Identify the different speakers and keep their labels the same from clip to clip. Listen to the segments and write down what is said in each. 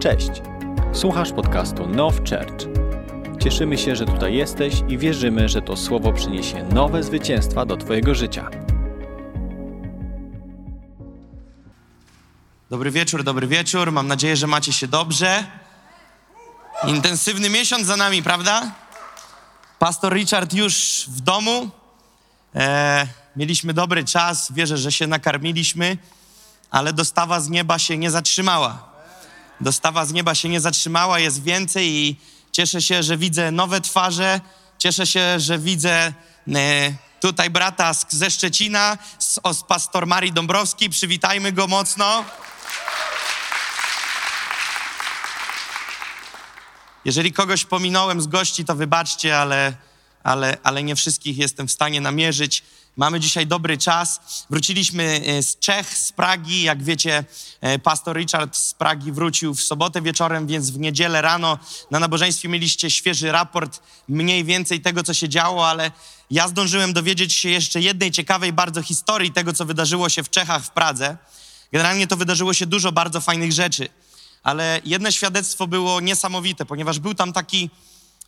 Speaker 1: Cześć! Słuchasz podcastu Now Church. Cieszymy się, że tutaj jesteś i wierzymy, że to słowo przyniesie nowe zwycięstwa do Twojego życia.
Speaker 2: Dobry wieczór, dobry wieczór. Mam nadzieję, że macie się dobrze. Intensywny miesiąc za nami, prawda? Pastor Richard już w domu. E, mieliśmy dobry czas, wierzę, że się nakarmiliśmy, ale dostawa z nieba się nie zatrzymała. Dostawa z nieba się nie zatrzymała, jest więcej i cieszę się, że widzę nowe twarze. Cieszę się, że widzę e, tutaj brata z, ze Szczecina, z, z pastor Marii Dąbrowski. Przywitajmy go mocno. Jeżeli kogoś pominąłem z gości, to wybaczcie, ale, ale, ale nie wszystkich jestem w stanie namierzyć. Mamy dzisiaj dobry czas. Wróciliśmy e, z Czech, z Pragi. Jak wiecie, e, pastor Richard z Pragi wrócił w sobotę wieczorem, więc w niedzielę rano na nabożeństwie mieliście świeży raport mniej więcej tego, co się działo, ale ja zdążyłem dowiedzieć się jeszcze jednej ciekawej bardzo historii tego, co wydarzyło się w Czechach, w Pradze. Generalnie to wydarzyło się dużo bardzo fajnych rzeczy ale jedno świadectwo było niesamowite, ponieważ był tam taki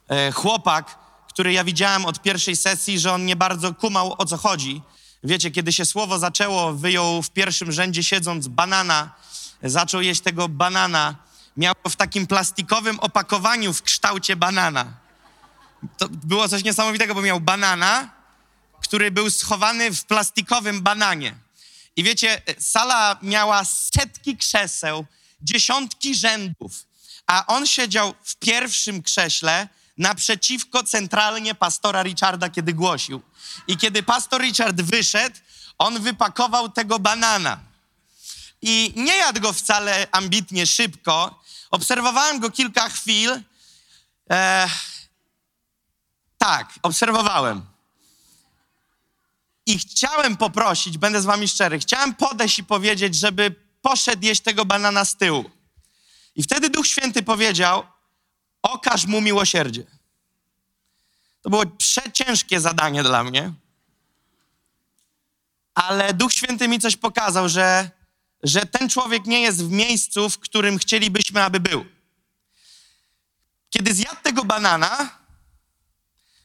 Speaker 2: e, chłopak, który ja widziałem od pierwszej sesji, że on nie bardzo kumał o co chodzi. Wiecie, kiedy się słowo zaczęło, wyjął w pierwszym rzędzie siedząc banana, zaczął jeść tego banana. Miał w takim plastikowym opakowaniu w kształcie banana. To było coś niesamowitego, bo miał banana, który był schowany w plastikowym bananie. I wiecie, sala miała setki krzeseł, dziesiątki rzędów, a on siedział w pierwszym krześle naprzeciwko centralnie pastora Richarda, kiedy głosił. I kiedy pastor Richard wyszedł, on wypakował tego banana. I nie jadł go wcale ambitnie szybko. Obserwowałem go kilka chwil. E, tak, obserwowałem. I chciałem poprosić, będę z wami szczery, chciałem podejść i powiedzieć, żeby poszedł jeść tego banana z tyłu. I wtedy Duch Święty powiedział: Okaż mu miłosierdzie. To było przeciężkie zadanie dla mnie, ale Duch Święty mi coś pokazał, że, że ten człowiek nie jest w miejscu, w którym chcielibyśmy, aby był. Kiedy zjadł tego banana,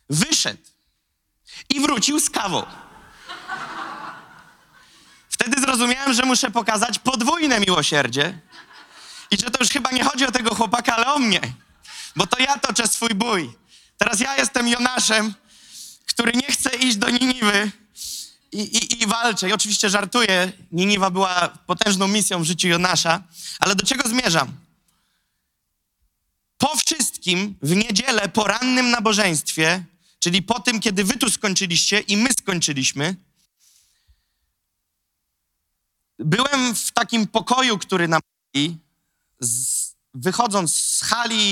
Speaker 2: wyszedł i wrócił z kawą. Wtedy zrozumiałem, że muszę pokazać podwójne miłosierdzie i że to już chyba nie chodzi o tego chłopaka, ale o mnie, bo to ja toczę swój bój. Teraz ja jestem Jonaszem, który nie chce iść do Niniwy i, i, i walczę. I oczywiście żartuję, Niniwa była potężną misją w życiu Jonasza, ale do czego zmierzam? Po wszystkim w niedzielę, po rannym nabożeństwie, czyli po tym, kiedy wy tu skończyliście i my skończyliśmy, byłem w takim pokoju, który nam wychodząc z hali,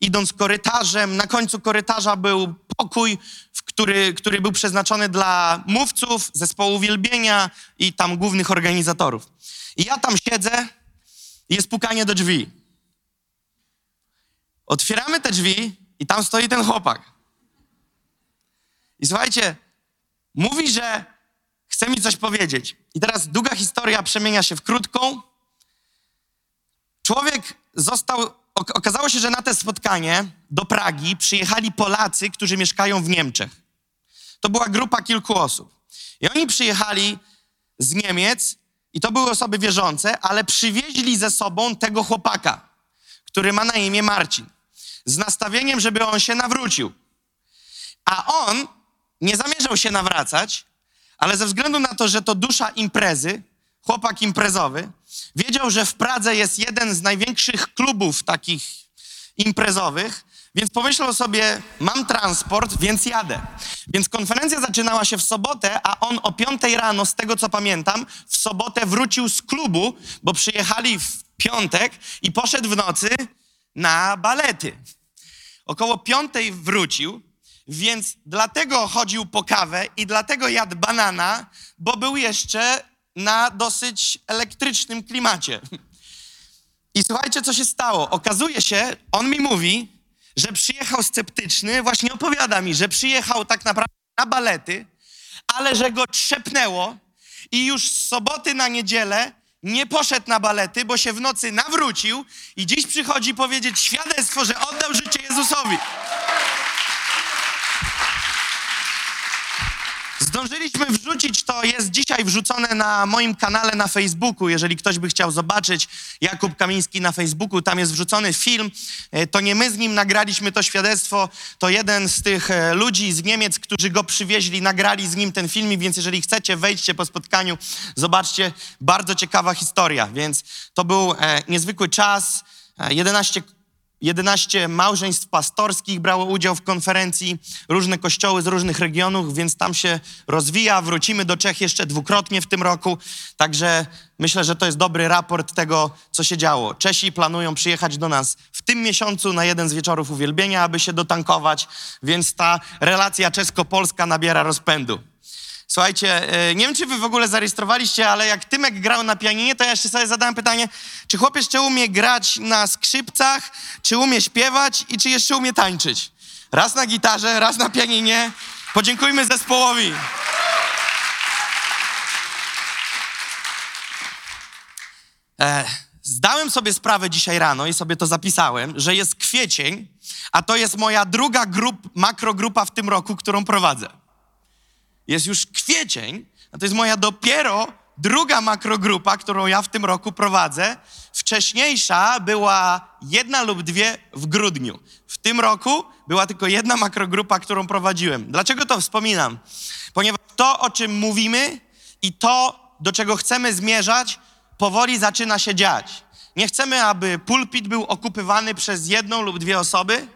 Speaker 2: idąc korytarzem, na końcu korytarza był pokój, który, który był przeznaczony dla mówców, zespołu wielbienia i tam głównych organizatorów. I ja tam siedzę, jest pukanie do drzwi. Otwieramy te drzwi i tam stoi ten chłopak. I słuchajcie, mówi, że chce mi coś powiedzieć. I teraz długa historia przemienia się w krótką. Człowiek został, okazało się, że na to spotkanie do Pragi przyjechali Polacy, którzy mieszkają w Niemczech. To była grupa kilku osób. I oni przyjechali z Niemiec i to były osoby wierzące, ale przywieźli ze sobą tego chłopaka, który ma na imię Marcin, z nastawieniem, żeby on się nawrócił. A on nie zamierzał się nawracać, ale ze względu na to, że to dusza imprezy, chłopak imprezowy, wiedział, że w Pradze jest jeden z największych klubów takich imprezowych, więc pomyślał sobie, mam transport, więc jadę. Więc konferencja zaczynała się w sobotę, a on o piątej rano, z tego co pamiętam, w sobotę wrócił z klubu, bo przyjechali w piątek i poszedł w nocy na balety. Około piątej wrócił, więc dlatego chodził po kawę i dlatego jadł banana, bo był jeszcze na dosyć elektrycznym klimacie. I słuchajcie, co się stało. Okazuje się, on mi mówi, że przyjechał sceptyczny, właśnie opowiada mi, że przyjechał tak naprawdę na balety, ale że go trzepnęło i już z soboty na niedzielę nie poszedł na balety, bo się w nocy nawrócił i dziś przychodzi powiedzieć świadectwo, że oddał życie Jezusowi. Zdążyliśmy wrzucić, to jest dzisiaj wrzucone na moim kanale na Facebooku. Jeżeli ktoś by chciał zobaczyć Jakub Kamiński na Facebooku, tam jest wrzucony film. E, to nie my z nim nagraliśmy to świadectwo, to jeden z tych e, ludzi z Niemiec, którzy go przywieźli, nagrali z nim ten filmik, więc jeżeli chcecie, wejdźcie po spotkaniu, zobaczcie. Bardzo ciekawa historia, więc to był e, niezwykły czas. 11 11 małżeństw pastorskich brało udział w konferencji, różne kościoły z różnych regionów, więc tam się rozwija. Wrócimy do Czech jeszcze dwukrotnie w tym roku, także myślę, że to jest dobry raport tego, co się działo. Czesi planują przyjechać do nas w tym miesiącu na jeden z wieczorów uwielbienia, aby się dotankować, więc ta relacja czesko-polska nabiera rozpędu. Słuchajcie, e, nie wiem, czy wy w ogóle zarejestrowaliście, ale jak Tymek grał na pianinie, to ja jeszcze sobie zadałem pytanie, czy chłopiec jeszcze umie grać na skrzypcach, czy umie śpiewać i czy jeszcze umie tańczyć? Raz na gitarze, raz na pianinie. Podziękujmy zespołowi. E, zdałem sobie sprawę dzisiaj rano i sobie to zapisałem, że jest kwiecień, a to jest moja druga grup, makrogrupa w tym roku, którą prowadzę. Jest już kwiecień, a to jest moja dopiero druga makrogrupa, którą ja w tym roku prowadzę. Wcześniejsza była jedna lub dwie w grudniu. W tym roku była tylko jedna makrogrupa, którą prowadziłem. Dlaczego to wspominam? Ponieważ to, o czym mówimy i to, do czego chcemy zmierzać, powoli zaczyna się dziać. Nie chcemy, aby pulpit był okupywany przez jedną lub dwie osoby,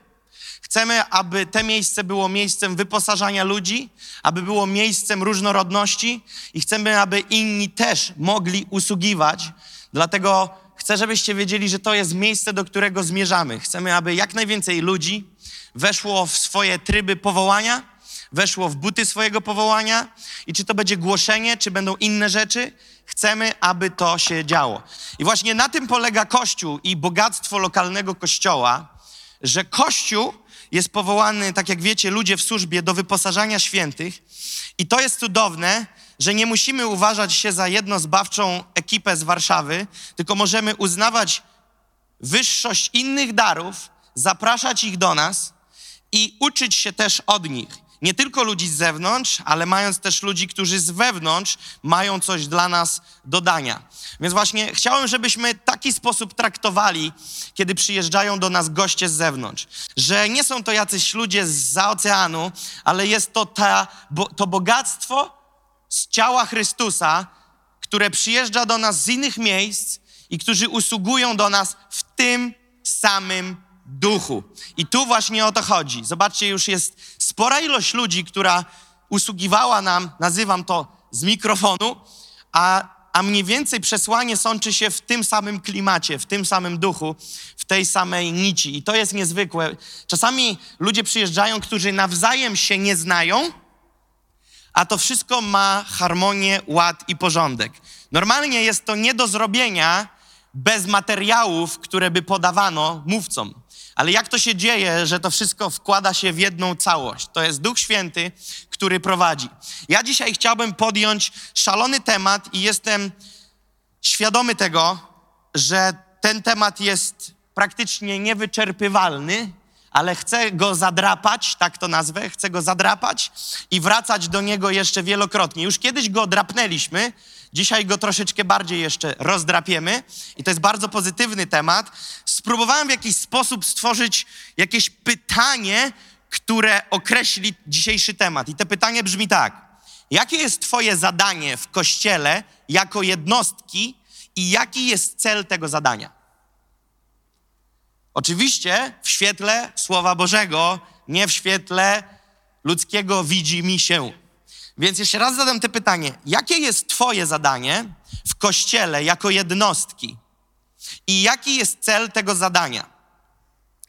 Speaker 2: Chcemy, aby te miejsce było miejscem wyposażania ludzi, aby było miejscem różnorodności i chcemy, aby inni też mogli usługiwać. Dlatego chcę, żebyście wiedzieli, że to jest miejsce, do którego zmierzamy. Chcemy, aby jak najwięcej ludzi weszło w swoje tryby powołania, weszło w buty swojego powołania i czy to będzie głoszenie, czy będą inne rzeczy, chcemy, aby to się działo. I właśnie na tym polega Kościół i bogactwo lokalnego Kościoła, że Kościół jest powołany, tak jak wiecie, ludzie w służbie do wyposażania świętych. I to jest cudowne, że nie musimy uważać się za jednozbawczą ekipę z Warszawy, tylko możemy uznawać wyższość innych darów, zapraszać ich do nas i uczyć się też od nich nie tylko ludzi z zewnątrz, ale mając też ludzi, którzy z wewnątrz mają coś dla nas do dania. Więc właśnie chciałem, żebyśmy taki sposób traktowali, kiedy przyjeżdżają do nas goście z zewnątrz. Że nie są to jacyś ludzie z oceanu, ale jest to ta, bo, to bogactwo z ciała Chrystusa, które przyjeżdża do nas z innych miejsc i którzy usługują do nas w tym samym duchu. I tu właśnie o to chodzi. Zobaczcie, już jest spora ilość ludzi, która usługiwała nam, nazywam to z mikrofonu, a, a mniej więcej przesłanie sączy się w tym samym klimacie, w tym samym duchu, w tej samej nici. I to jest niezwykłe. Czasami ludzie przyjeżdżają, którzy nawzajem się nie znają, a to wszystko ma harmonię, ład i porządek. Normalnie jest to nie do zrobienia bez materiałów, które by podawano mówcom. Ale jak to się dzieje, że to wszystko wkłada się w jedną całość? To jest Duch Święty, który prowadzi. Ja dzisiaj chciałbym podjąć szalony temat i jestem świadomy tego, że ten temat jest praktycznie niewyczerpywalny, ale chcę go zadrapać, tak to nazwę, chcę go zadrapać i wracać do niego jeszcze wielokrotnie. Już kiedyś go drapnęliśmy, dzisiaj go troszeczkę bardziej jeszcze rozdrapiemy i to jest bardzo pozytywny temat. Spróbowałem w jakiś sposób stworzyć jakieś pytanie, które określi dzisiejszy temat. I to pytanie brzmi tak: jakie jest Twoje zadanie w kościele jako jednostki i jaki jest cel tego zadania? Oczywiście w świetle Słowa Bożego, nie w świetle ludzkiego widzi mi się. Więc jeszcze raz zadam te pytanie. Jakie jest Twoje zadanie w kościele jako jednostki? I jaki jest cel tego zadania?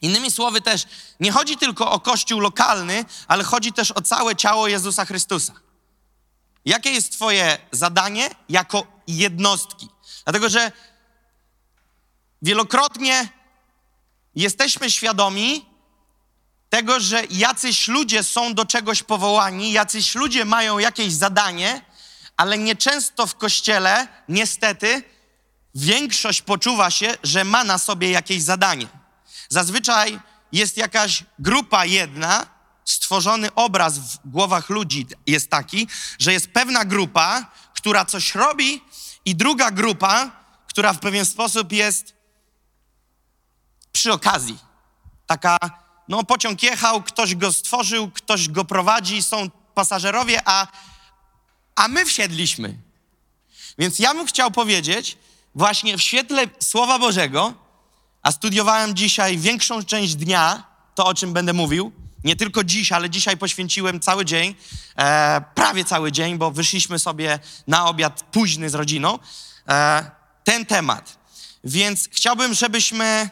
Speaker 2: Innymi słowy też, nie chodzi tylko o kościół lokalny, ale chodzi też o całe ciało Jezusa Chrystusa. Jakie jest Twoje zadanie jako jednostki? Dlatego, że wielokrotnie jesteśmy świadomi tego, że jacyś ludzie są do czegoś powołani, jacyś ludzie mają jakieś zadanie, ale nieczęsto w kościele, niestety, większość poczuwa się, że ma na sobie jakieś zadanie. Zazwyczaj jest jakaś grupa jedna, stworzony obraz w głowach ludzi jest taki, że jest pewna grupa, która coś robi, i druga grupa, która w pewien sposób jest przy okazji. Taka, no pociąg jechał, ktoś go stworzył, ktoś go prowadzi, są pasażerowie, a, a my wsiedliśmy. Więc ja bym chciał powiedzieć, właśnie w świetle Słowa Bożego, a studiowałem dzisiaj większą część dnia, to o czym będę mówił, nie tylko dziś, ale dzisiaj poświęciłem cały dzień, e, prawie cały dzień, bo wyszliśmy sobie na obiad późny z rodziną, e, ten temat. Więc chciałbym, żebyśmy,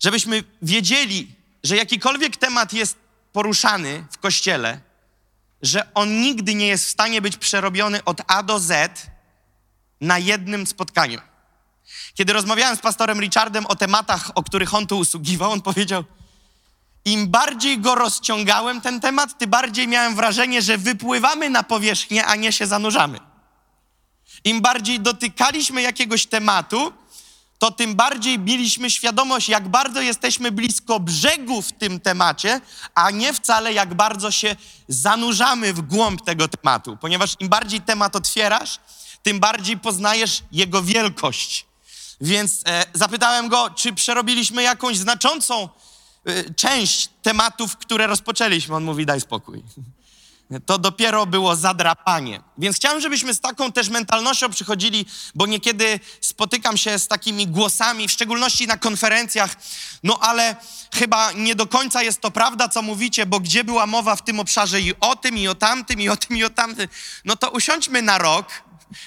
Speaker 2: żebyśmy wiedzieli, że jakikolwiek temat jest poruszany w kościele, że on nigdy nie jest w stanie być przerobiony od A do Z na jednym spotkaniu. Kiedy rozmawiałem z pastorem Richardem o tematach, o których on tu usługiwał, on powiedział: Im bardziej go rozciągałem ten temat, tym bardziej miałem wrażenie, że wypływamy na powierzchnię, a nie się zanurzamy. Im bardziej dotykaliśmy jakiegoś tematu, to tym bardziej mieliśmy świadomość, jak bardzo jesteśmy blisko brzegu w tym temacie, a nie wcale jak bardzo się zanurzamy w głąb tego tematu. Ponieważ im bardziej temat otwierasz, tym bardziej poznajesz jego wielkość. Więc e, zapytałem go, czy przerobiliśmy jakąś znaczącą e, część tematów, które rozpoczęliśmy. On mówi, daj spokój. To dopiero było zadrapanie. Więc chciałem, żebyśmy z taką też mentalnością przychodzili, bo niekiedy spotykam się z takimi głosami, w szczególności na konferencjach, no ale chyba nie do końca jest to prawda, co mówicie, bo gdzie była mowa w tym obszarze i o tym, i o tamtym, i o tym, i o tamtym. No to usiądźmy na rok,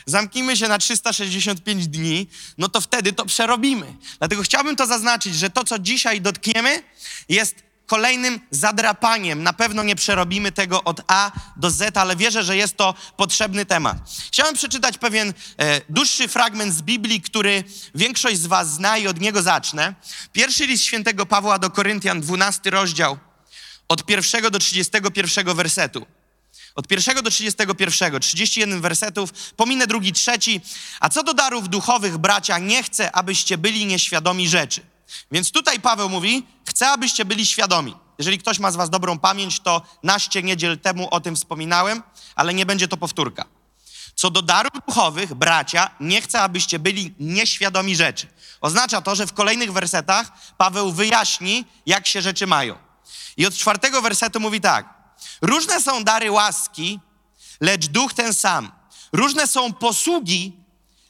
Speaker 2: zamknijmy się na 365 dni, no to wtedy to przerobimy. Dlatego chciałbym to zaznaczyć, że to, co dzisiaj dotkniemy, jest kolejnym zadrapaniem. Na pewno nie przerobimy tego od A do Z, ale wierzę, że jest to potrzebny temat. Chciałem przeczytać pewien e, dłuższy fragment z Biblii, który większość z Was zna i od niego zacznę. Pierwszy list świętego Pawła do Koryntian, 12 rozdział, od pierwszego do 31 wersetu. Od pierwszego do 31, 31 wersetów, pominę drugi, trzeci. A co do darów duchowych, bracia, nie chcę, abyście byli nieświadomi rzeczy. Więc tutaj Paweł mówi, chcę, abyście byli świadomi. Jeżeli ktoś ma z was dobrą pamięć, to naście niedziel temu o tym wspominałem, ale nie będzie to powtórka. Co do darów duchowych, bracia, nie chcę, abyście byli nieświadomi rzeczy. Oznacza to, że w kolejnych wersetach Paweł wyjaśni, jak się rzeczy mają. I od czwartego wersetu mówi tak. Różne są dary łaski, lecz duch ten sam. Różne są posługi,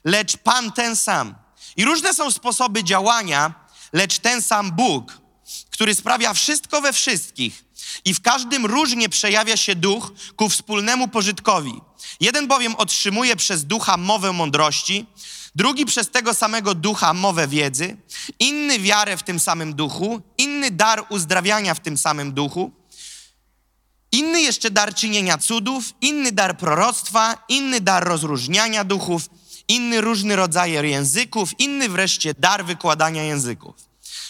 Speaker 2: lecz Pan ten sam. I różne są sposoby działania, lecz ten sam Bóg, który sprawia wszystko we wszystkich i w każdym różnie przejawia się duch ku wspólnemu pożytkowi. Jeden bowiem otrzymuje przez ducha mowę mądrości, drugi przez tego samego ducha mowę wiedzy, inny wiarę w tym samym duchu, inny dar uzdrawiania w tym samym duchu, inny jeszcze dar czynienia cudów, inny dar proroctwa, inny dar rozróżniania duchów, inny różny rodzaj języków, inny wreszcie dar wykładania języków.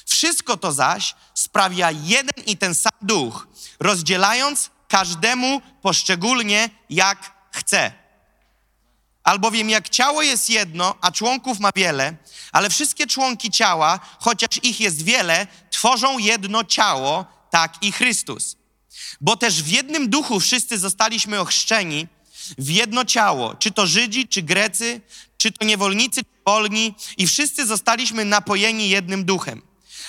Speaker 2: Wszystko to zaś sprawia jeden i ten sam duch, rozdzielając każdemu poszczególnie jak chce. Albowiem jak ciało jest jedno, a członków ma wiele, ale wszystkie członki ciała, chociaż ich jest wiele, tworzą jedno ciało, tak i Chrystus. Bo też w jednym duchu wszyscy zostaliśmy ochrzczeni w jedno ciało, czy to Żydzi, czy Grecy, czy to niewolnicy, czy wolni, i wszyscy zostaliśmy napojeni jednym duchem.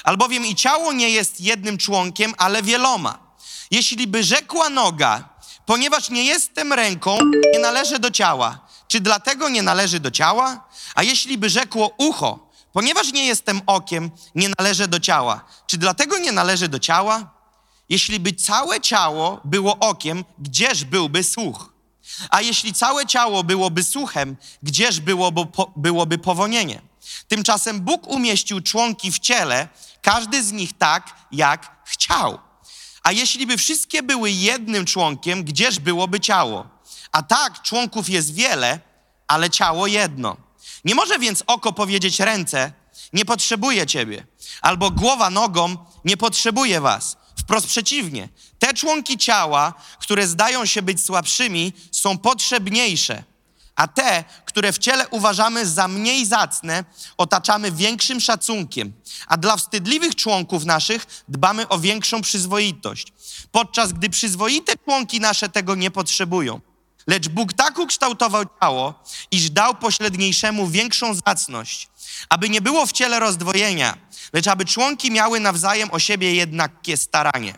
Speaker 2: Albowiem i ciało nie jest jednym członkiem, ale wieloma. Jeśli by rzekła noga, ponieważ nie jestem ręką, nie należy do ciała, czy dlatego nie należy do ciała? A jeśli by rzekło ucho, ponieważ nie jestem okiem, nie należy do ciała, czy dlatego nie należy do ciała? Jeśli by całe ciało było okiem, gdzież byłby słuch? A jeśli całe ciało byłoby słuchem, gdzież byłoby, po, byłoby powonienie? Tymczasem Bóg umieścił członki w ciele, każdy z nich tak, jak chciał. A jeśli by wszystkie były jednym członkiem, gdzież byłoby ciało? A tak, członków jest wiele, ale ciało jedno. Nie może więc oko powiedzieć ręce, nie potrzebuje ciebie, albo głowa nogą, nie potrzebuje was. Wprost przeciwnie. Te członki ciała, które zdają się być słabszymi, są potrzebniejsze, a te, które w ciele uważamy za mniej zacne, otaczamy większym szacunkiem, a dla wstydliwych członków naszych dbamy o większą przyzwoitość, podczas gdy przyzwoite członki nasze tego nie potrzebują. Lecz Bóg tak ukształtował ciało, iż dał pośredniejszemu większą zacność, aby nie było w ciele rozdwojenia, lecz aby członki miały nawzajem o siebie jednakie staranie.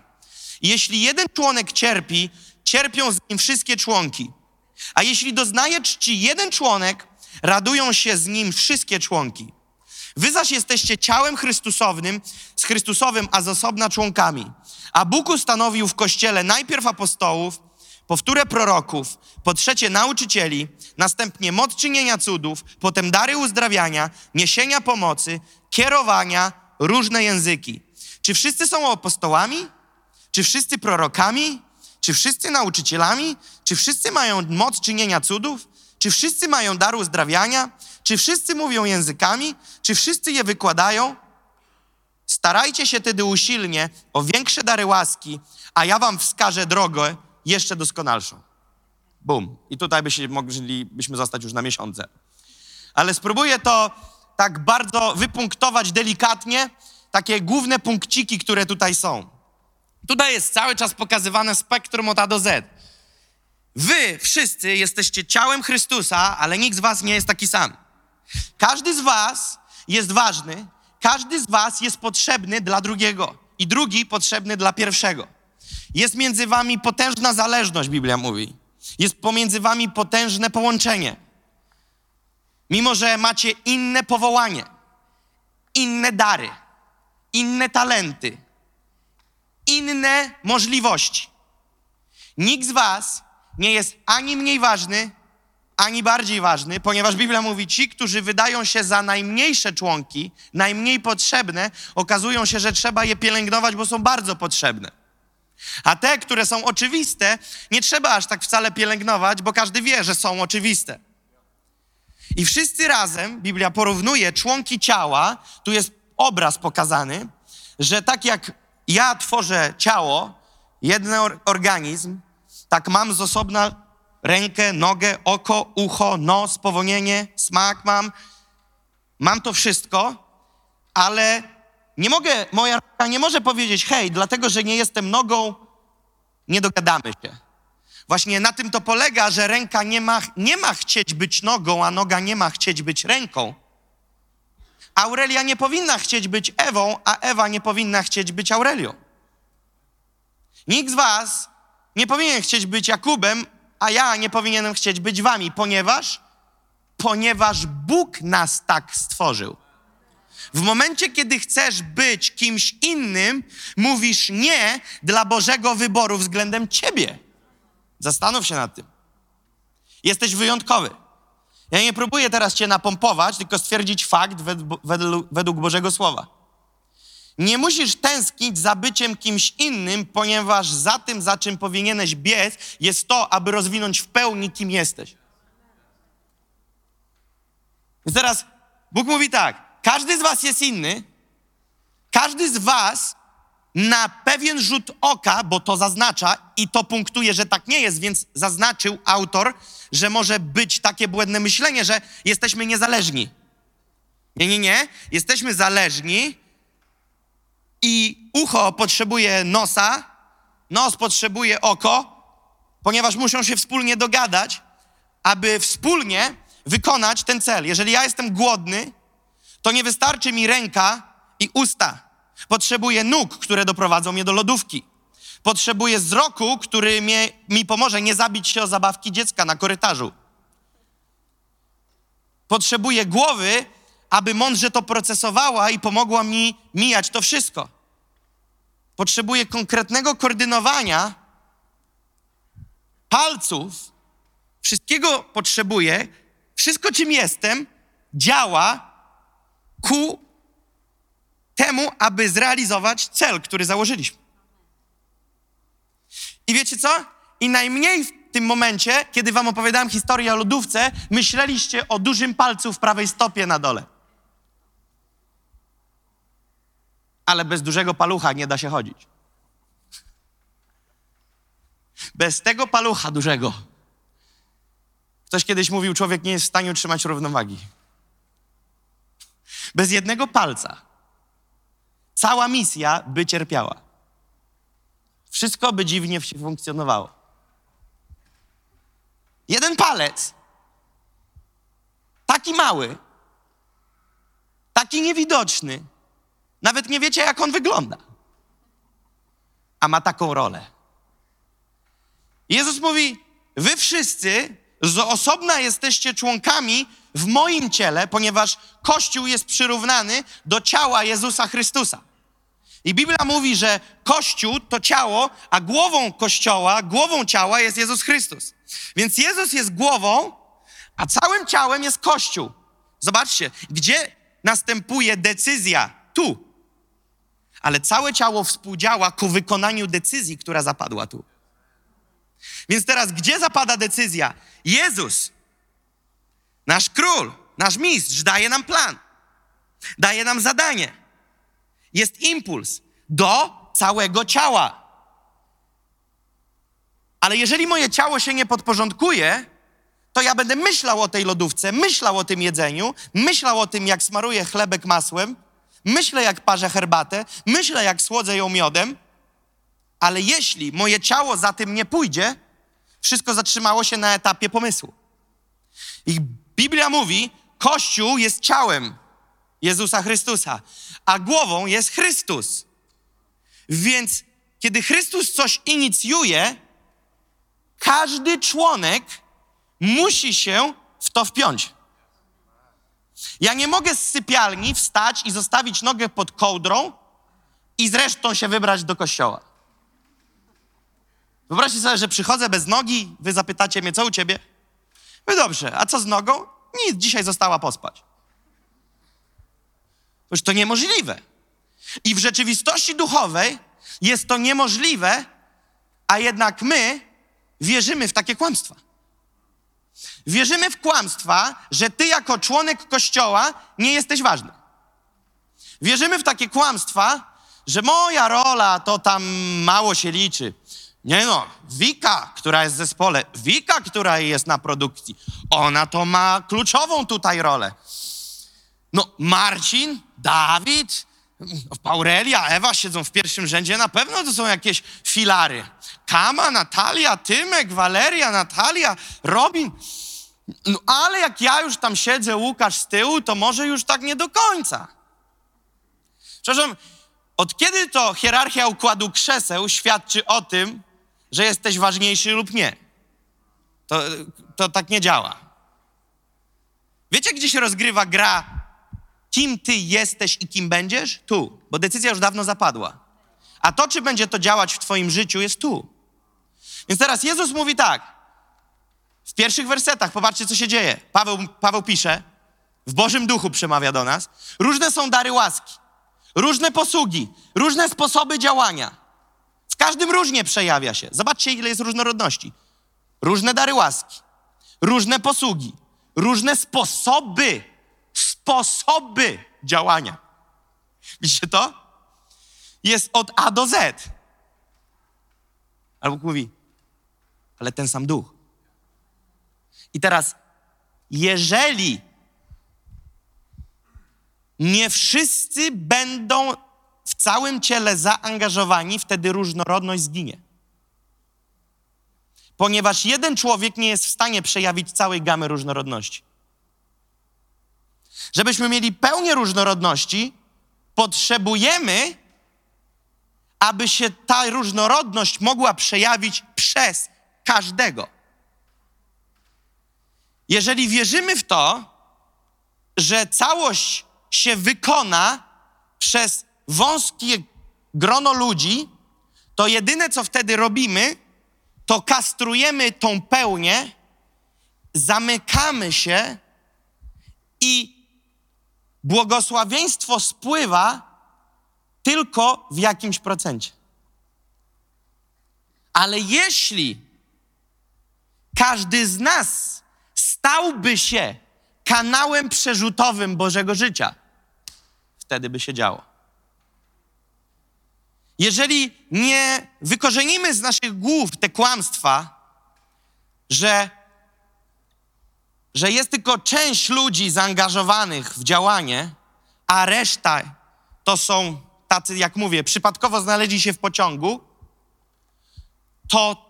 Speaker 2: Jeśli jeden członek cierpi, cierpią z nim wszystkie członki. A jeśli doznaje czci jeden członek, radują się z nim wszystkie członki. Wy zaś jesteście ciałem Chrystusowym, z Chrystusowym, a z osobna członkami. A Bóg ustanowił w Kościele najpierw apostołów, po wtóre proroków, po trzecie nauczycieli, następnie moc czynienia cudów, potem dary uzdrawiania, niesienia pomocy, kierowania, różne języki. Czy wszyscy są apostołami? Czy wszyscy prorokami? Czy wszyscy nauczycielami? Czy wszyscy mają moc czynienia cudów? Czy wszyscy mają dar uzdrawiania? Czy wszyscy mówią językami? Czy wszyscy je wykładają? Starajcie się tedy usilnie o większe dary łaski, a ja wam wskażę drogę jeszcze doskonalszą. Bum. I tutaj by się moglibyśmy zostać już na miesiące. Ale spróbuję to tak bardzo wypunktować delikatnie, takie główne punkciki, które tutaj są. Tutaj jest cały czas pokazywane spektrum od A do Z. Wy wszyscy jesteście ciałem Chrystusa, ale nikt z was nie jest taki sam. Każdy z was jest ważny, każdy z was jest potrzebny dla drugiego i drugi potrzebny dla pierwszego. Jest między wami potężna zależność, Biblia mówi. Jest pomiędzy wami potężne połączenie. Mimo, że macie inne powołanie, inne dary, inne talenty, inne możliwości. Nikt z Was nie jest ani mniej ważny, ani bardziej ważny, ponieważ Biblia mówi, ci, którzy wydają się za najmniejsze członki, najmniej potrzebne, okazują się, że trzeba je pielęgnować, bo są bardzo potrzebne. A te, które są oczywiste, nie trzeba aż tak wcale pielęgnować, bo każdy wie, że są oczywiste. I wszyscy razem, Biblia porównuje członki ciała, tu jest obraz pokazany, że tak jak ja tworzę ciało, jeden organizm, tak mam z osobna rękę, nogę, oko, ucho, nos, powonienie, smak mam. Mam to wszystko, ale nie mogę, moja ręka nie może powiedzieć, hej, dlatego, że nie jestem nogą, nie dogadamy się. Właśnie na tym to polega, że ręka nie ma, nie ma chcieć być nogą, a noga nie ma chcieć być ręką. Aurelia nie powinna chcieć być Ewą, a Ewa nie powinna chcieć być Aurelią. Nikt z was nie powinien chcieć być Jakubem, a ja nie powinienem chcieć być wami, ponieważ ponieważ Bóg nas tak stworzył. W momencie, kiedy chcesz być kimś innym, mówisz nie dla Bożego wyboru względem ciebie. Zastanów się nad tym. Jesteś wyjątkowy. Ja nie próbuję teraz cię napompować, tylko stwierdzić fakt według, Bożego Słowa. Nie musisz tęsknić za byciem kimś innym, ponieważ za tym, za czym powinieneś biec, jest to, aby rozwinąć w pełni, kim jesteś. Więc teraz Bóg mówi tak: każdy z Was jest inny, każdy z Was na pewien rzut oka, bo to zaznacza i to punktuje, że tak nie jest, więc zaznaczył autor, że może być takie błędne myślenie, że jesteśmy niezależni. Nie, nie, nie. Jesteśmy zależni i ucho potrzebuje nosa, nos potrzebuje oko, ponieważ muszą się wspólnie dogadać, aby wspólnie wykonać ten cel. Jeżeli ja jestem głodny, to nie wystarczy mi ręka i usta. Potrzebuję nóg, które doprowadzą mnie do lodówki. Potrzebuję wzroku, który mnie, mi pomoże nie zabić się o zabawki dziecka na korytarzu. Potrzebuję głowy, aby mądrze to procesowała i pomogła mi mijać to wszystko. Potrzebuję konkretnego koordynowania palców. Wszystkiego potrzebuję. Wszystko, czym jestem, działa ku temu, aby zrealizować cel, który założyliśmy. I wiecie co? I najmniej w tym momencie, kiedy wam opowiadałem historię o lodówce, myśleliście o dużym palcu w prawej stopie na dole. Ale bez dużego palucha nie da się chodzić. Bez tego palucha dużego Ktoś kiedyś mówił, człowiek nie jest w stanie utrzymać równowagi. Bez jednego palca cała misja by cierpiała. Wszystko by dziwnie funkcjonowało. Jeden palec, taki mały, taki niewidoczny, nawet nie wiecie, jak on wygląda, a ma taką rolę. Jezus mówi: Wy wszyscy z osobna jesteście członkami w moim ciele, ponieważ Kościół jest przyrównany do ciała Jezusa Chrystusa. I Biblia mówi, że Kościół to ciało, a głową Kościoła, głową ciała jest Jezus Chrystus. Więc Jezus jest głową, a całym ciałem jest Kościół. Zobaczcie, gdzie następuje decyzja? Tu. Ale całe ciało współdziała ku wykonaniu decyzji, która zapadła tu. Więc teraz, gdzie zapada decyzja? Jezus, nasz król, nasz mistrz, daje nam plan, daje nam zadanie. Jest impuls do całego ciała. Ale jeżeli moje ciało się nie podporządkuje, to ja będę myślał o tej lodówce, myślał o tym jedzeniu, myślał o tym, jak smaruję chlebek masłem, myślę, jak parzę herbatę, myślę, jak słodzę ją miodem, ale jeśli moje ciało za tym nie pójdzie, wszystko zatrzymało się na etapie pomysłu. I Biblia mówi, Kościół jest ciałem Jezusa Chrystusa, a głową jest Chrystus. Więc kiedy Chrystus coś inicjuje, każdy członek musi się w to wpiąć. Ja nie mogę z sypialni wstać i zostawić nogę pod kołdrą i zresztą się wybrać do kościoła. Wyobraźcie sobie, że przychodzę bez nogi, wy zapytacie mnie, co u ciebie? No dobrze, a co z nogą? Nic, dzisiaj została pospać. Już to niemożliwe. I w rzeczywistości duchowej jest to niemożliwe, a jednak my wierzymy w takie kłamstwa. Wierzymy w kłamstwa, że ty jako członek kościoła nie jesteś ważny. Wierzymy w takie kłamstwa, że moja rola to tam mało się liczy. Nie no, Wika, która jest w zespole, Wika, która jest na produkcji, ona to ma kluczową tutaj rolę. No, Marcin, Dawid, Paurelia, Ewa siedzą w pierwszym rzędzie, na pewno to są jakieś filary. Kama, Natalia, Tymek, Waleria, Natalia, Robin. No, ale jak ja już tam siedzę, Łukasz z tyłu, to może już tak nie do końca. Przepraszam, od kiedy to hierarchia układu krzeseł świadczy o tym, że jesteś ważniejszy lub nie? To, to tak nie działa. Wiecie, gdzie się rozgrywa gra, kim ty jesteś i kim będziesz? Tu, bo decyzja już dawno zapadła. A to, czy będzie to działać w Twoim życiu, jest tu. Więc teraz Jezus mówi tak. W pierwszych wersetach, popatrzcie, co się dzieje. Paweł, Paweł pisze, w Bożym Duchu przemawia do nas. Różne są dary łaski, różne posługi, różne sposoby działania. W każdym różnie przejawia się. Zobaczcie, ile jest różnorodności. Różne dary łaski, różne posługi, różne sposoby, sposoby działania. Widzicie to? Jest od A do Z. Ale Bóg mówi, ale ten sam duch. I teraz, jeżeli nie wszyscy będą w całym ciele zaangażowani, wtedy różnorodność zginie. Ponieważ jeden człowiek nie jest w stanie przejawić całej gamy różnorodności. Żebyśmy mieli pełnię różnorodności, potrzebujemy, aby się ta różnorodność mogła przejawić przez każdego. Jeżeli wierzymy w to, że całość się wykona przez wąskie grono ludzi, to jedyne, co wtedy robimy, to kastrujemy tą pełnię, zamykamy się i błogosławieństwo spływa tylko w jakimś procencie. Ale jeśli każdy z nas stałby się kanałem przerzutowym Bożego życia, wtedy by się działo. Jeżeli nie wykorzenimy z naszych głów te kłamstwa, że że jest tylko część ludzi zaangażowanych w działanie, a reszta to są tacy, jak mówię, przypadkowo znaleźli się w pociągu, to,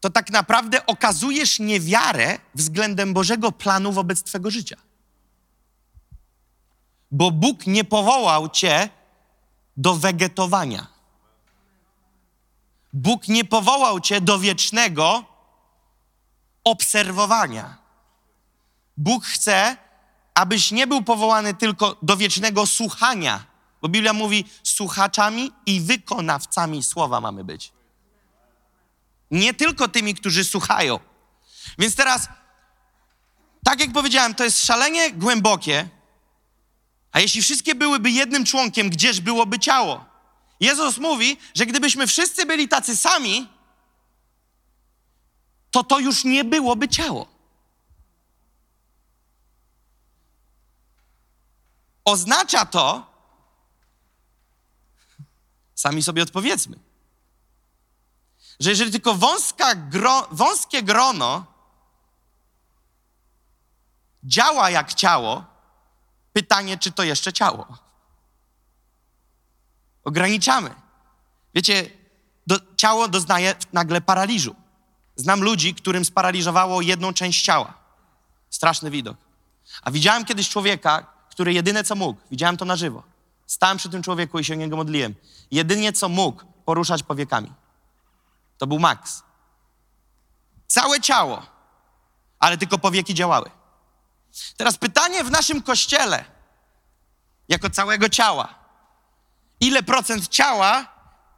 Speaker 2: to tak naprawdę okazujesz niewiarę względem Bożego planu wobec Twego życia. Bo Bóg nie powołał Cię do wegetowania. Bóg nie powołał Cię do wiecznego obserwowania. Bóg chce, abyś nie był powołany tylko do wiecznego słuchania, bo Biblia mówi, słuchaczami i wykonawcami słowa mamy być. Nie tylko tymi, którzy słuchają. Więc teraz, tak jak powiedziałem, to jest szalenie głębokie, a jeśli wszystkie byłyby jednym członkiem, gdzież byłoby ciało? Jezus mówi, że gdybyśmy wszyscy byli tacy sami, to to już nie byłoby ciało. Oznacza to, sami sobie odpowiedzmy, że jeżeli tylko gro, wąskie grono działa jak ciało, pytanie, czy to jeszcze ciało. Ograniczamy. Wiecie, do, ciało doznaje nagle paraliżu. Znam ludzi, którym sparaliżowało jedną część ciała. Straszny widok. A widziałem kiedyś człowieka, który jedyne co mógł, widziałem to na żywo. Stałem przy tym człowieku i się niego modliłem. Jedynie co mógł poruszać powiekami. To był Max. Całe ciało, ale tylko powieki działały. Teraz pytanie w naszym kościele, jako całego ciała. Ile procent ciała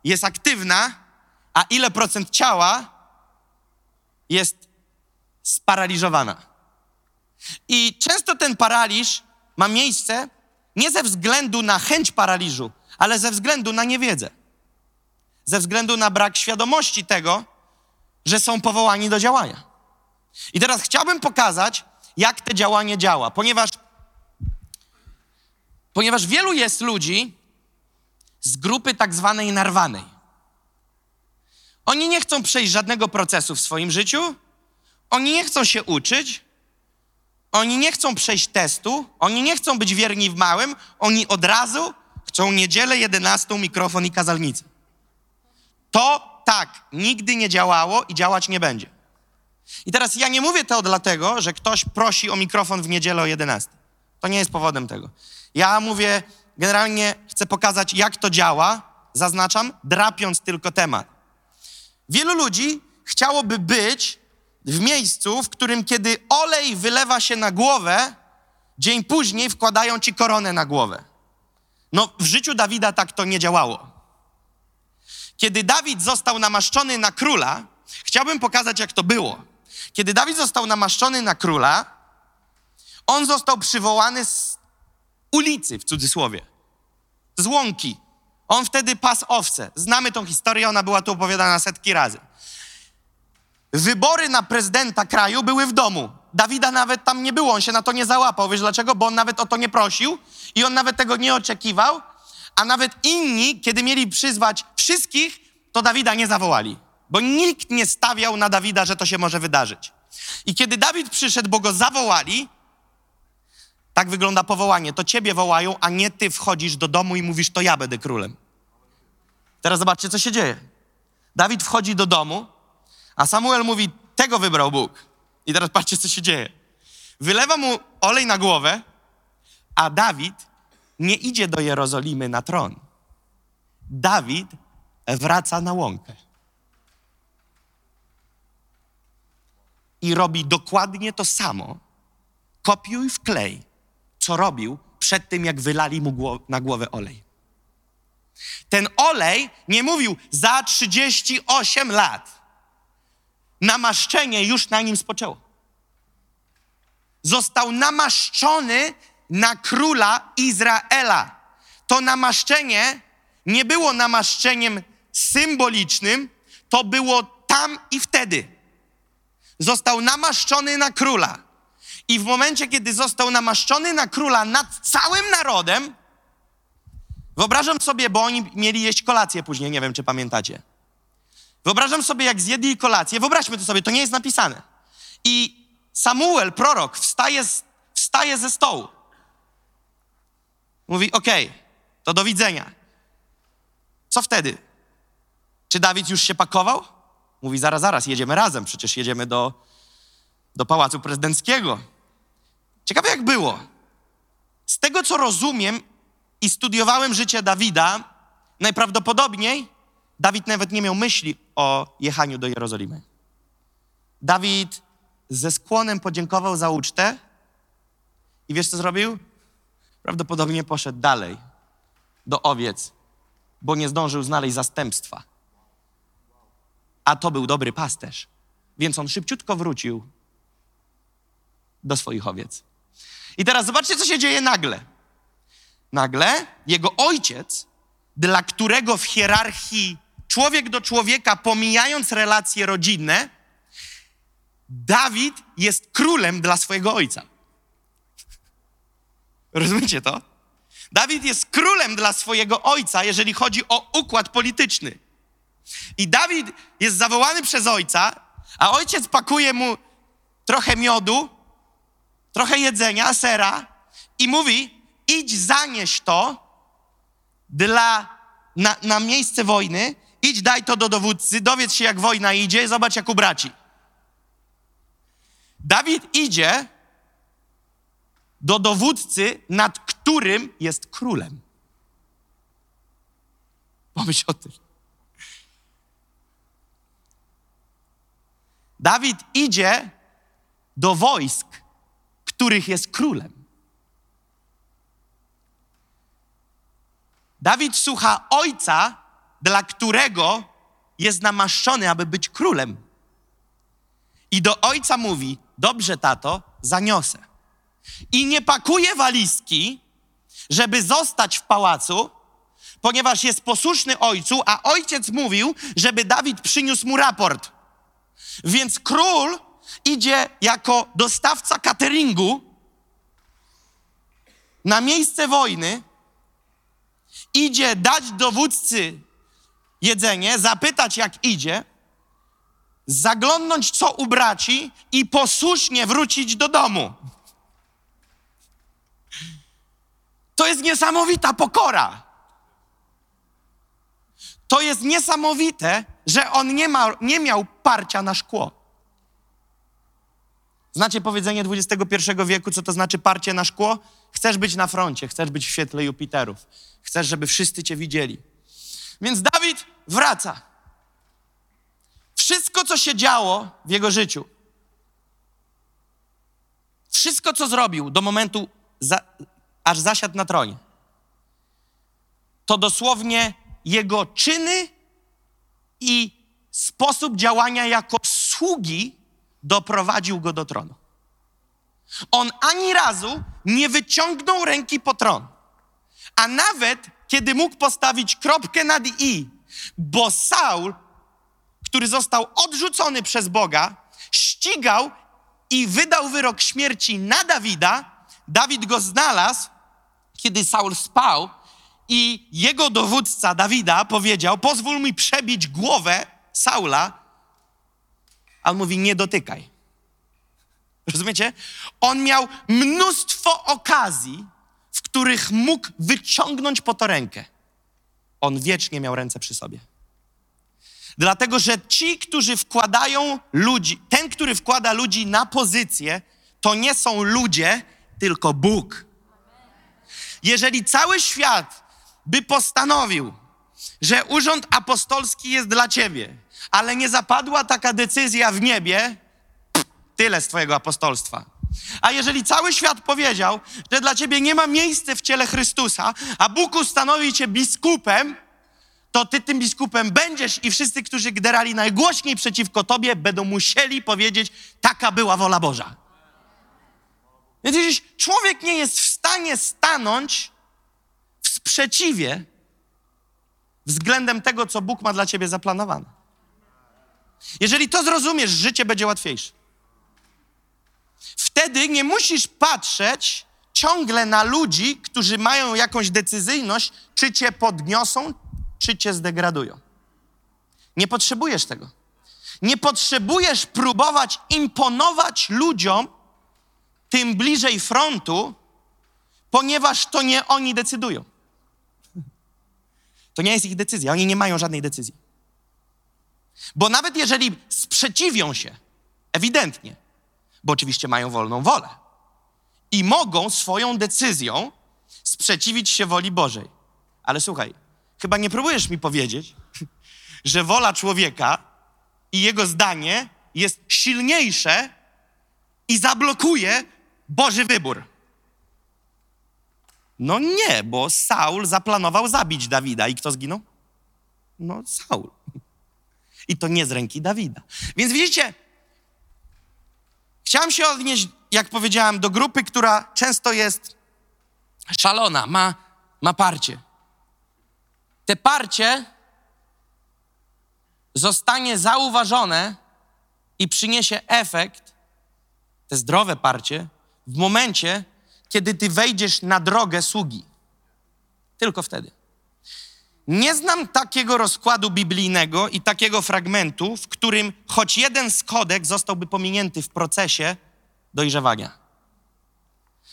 Speaker 2: jest aktywna, a ile procent ciała jest sparaliżowana? I często ten paraliż ma miejsce nie ze względu na chęć paraliżu, ale ze względu na niewiedzę. Ze względu na brak świadomości tego, że są powołani do działania. I teraz chciałbym pokazać, jak to działanie działa, ponieważ, ponieważ wielu jest ludzi z grupy tak zwanej narwanej. Oni nie chcą przejść żadnego procesu w swoim życiu, oni nie chcą się uczyć, oni nie chcą przejść testu, oni nie chcą być wierni w małym, oni od razu chcą niedzielę 11 mikrofon i kazalnicę. To tak nigdy nie działało i działać nie będzie. I teraz ja nie mówię to dlatego, że ktoś prosi o mikrofon w niedzielę o 11. To nie jest powodem tego. Ja mówię, generalnie chcę pokazać, jak to działa, zaznaczam, drapiąc tylko temat. Wielu ludzi chciałoby być w miejscu, w którym kiedy olej wylewa się na głowę, dzień później wkładają ci koronę na głowę. No, w życiu Dawida tak to nie działało. Kiedy Dawid został namaszczony na króla, chciałbym pokazać, jak to było. Kiedy Dawid został namaszczony na króla, on został przywołany z ulicy, w cudzysłowie, z łąki. On wtedy pas owce. Znamy tą historię, ona była tu opowiadana setki razy. Wybory na prezydenta kraju były w domu. Dawida nawet tam nie było, on się na to nie załapał. Wiesz dlaczego? Bo on nawet o to nie prosił i on nawet tego nie oczekiwał, a nawet inni, kiedy mieli przyzwać wszystkich, to Dawida nie zawołali bo nikt nie stawiał na Dawida, że to się może wydarzyć. I kiedy Dawid przyszedł, bo go zawołali, tak wygląda powołanie. To ciebie wołają, a nie ty wchodzisz do domu i mówisz, to ja będę królem. Teraz zobaczcie, co się dzieje. Dawid wchodzi do domu, a Samuel mówi, tego wybrał Bóg. I teraz patrzcie, co się dzieje. Wylewa mu olej na głowę, a Dawid nie idzie do Jerozolimy na tron. Dawid wraca na łąkę. I robi dokładnie to samo, kopiuj w klej, co robił przed tym, jak wylali mu na głowę olej. Ten olej nie mówił za 38 lat. Namaszczenie już na nim spoczęło. Został namaszczony na króla Izraela. To namaszczenie nie było namaszczeniem symbolicznym, to było tam i wtedy został namaszczony na króla. I w momencie, kiedy został namaszczony na króla nad całym narodem, wyobrażam sobie, bo oni mieli jeść kolację później, nie wiem, czy pamiętacie. Wyobrażam sobie, jak zjedli kolację, wyobraźmy to sobie, to nie jest napisane. I Samuel, prorok, wstaje, z, wstaje ze stołu. Mówi: Okej, to do widzenia. Co wtedy? Czy Dawid już się pakował? Mówi: Zaraz, zaraz, jedziemy razem, przecież jedziemy do, do pałacu prezydenckiego. Ciekawe, jak było. Z tego, co rozumiem i studiowałem życie Dawida, najprawdopodobniej Dawid nawet nie miał myśli o jechaniu do Jerozolimy. Dawid ze skłonem podziękował za ucztę i wiesz, co zrobił? Prawdopodobnie poszedł dalej do owiec, bo nie zdążył znaleźć zastępstwa. A to był dobry pasterz, więc on szybciutko wrócił do swoich owiec. I teraz zobaczcie, co się dzieje nagle. Nagle jego ojciec, dla którego w hierarchii człowiek do człowieka, pomijając relacje rodzinne, Dawid jest królem dla swojego ojca. Rozumiecie to? Dawid jest królem dla swojego ojca, jeżeli chodzi o układ polityczny. I Dawid jest zawołany przez ojca, a ojciec pakuje mu trochę miodu, trochę jedzenia, sera i mówi: idź zanieś to dla, na, na miejsce wojny, idź daj to do dowódcy, dowiedz się jak wojna idzie, zobacz jak u braci. Dawid idzie do dowódcy, nad którym jest królem. Pomyśl o tym. Dawid idzie do wojsk, których jest królem. Dawid słucha ojca, dla którego jest namaszczony, aby być królem. I do ojca mówi: Dobrze, tato, zaniosę. I nie pakuje walizki, żeby zostać w pałacu, ponieważ jest posłuszny ojcu, a ojciec mówił, żeby Dawid przyniósł mu raport. Więc król idzie jako dostawca cateringu na miejsce wojny, idzie dać dowódcy jedzenie, zapytać jak idzie, zaglądnąć co u braci i posłusznie wrócić do domu. To jest niesamowita pokora. To jest niesamowite, że on nie, ma, nie miał parcia na szkło. Znacie powiedzenie XXI wieku, co to znaczy parcie na szkło? Chcesz być na froncie, chcesz być w świetle Jupiterów, chcesz, żeby wszyscy cię widzieli. Więc Dawid wraca. Wszystko, co się działo w jego życiu, wszystko, co zrobił do momentu, za, aż zasiadł na tronie, to dosłownie jego czyny i sposób działania jako sługi doprowadził go do tronu. On ani razu nie wyciągnął ręki po tron. A nawet kiedy mógł postawić kropkę nad i, bo Saul, który został odrzucony przez Boga, ścigał i wydał wyrok śmierci na Dawida, Dawid go znalazł, kiedy Saul spał i jego dowódca Dawida powiedział: Pozwól mi przebić głowę Saula. A on mówi: Nie dotykaj. Rozumiecie? On miał mnóstwo okazji, w których mógł wyciągnąć po to rękę. On wiecznie miał ręce przy sobie. Dlatego, że ci, którzy wkładają ludzi, ten, który wkłada ludzi na pozycję, to nie są ludzie, tylko Bóg. Jeżeli cały świat by postanowił, że urząd apostolski jest dla ciebie, ale nie zapadła taka decyzja w niebie, tyle z twojego apostolstwa. A jeżeli cały świat powiedział, że dla ciebie nie ma miejsca w ciele Chrystusa, a Bóg ustanowi cię biskupem, to ty tym biskupem będziesz i wszyscy, którzy gderali najgłośniej przeciwko tobie, będą musieli powiedzieć, taka była wola Boża. Więc jeśli człowiek nie jest w stanie stanąć sprzeciwie względem tego, co Bóg ma dla ciebie zaplanowane. Jeżeli to zrozumiesz, życie będzie łatwiejsze. Wtedy nie musisz patrzeć ciągle na ludzi, którzy mają jakąś decyzyjność, czy cię podniosą, czy cię zdegradują. Nie potrzebujesz tego. Nie potrzebujesz próbować imponować ludziom, tym bliżej frontu, ponieważ to nie oni decydują. To nie jest ich decyzja, oni nie mają żadnej decyzji. Bo nawet jeżeli sprzeciwią się, ewidentnie, bo oczywiście mają wolną wolę i mogą swoją decyzją sprzeciwić się woli Bożej. Ale słuchaj, chyba nie próbujesz mi powiedzieć, że wola człowieka i jego zdanie jest silniejsze i zablokuje Boży wybór. No nie, bo Saul zaplanował zabić Dawida i kto zginął? No Saul. I to nie z ręki Dawida. Więc widzicie, chciałem się odnieść, jak powiedziałem, do grupy, która często jest szalona, ma, ma parcie. Te parcie zostanie zauważone i przyniesie efekt, te zdrowe parcie, w momencie, kiedy ty wejdziesz na drogę sługi. Tylko wtedy. Nie znam takiego rozkładu biblijnego i takiego fragmentu, w którym choć jeden skodek zostałby pominięty w procesie dojrzewania.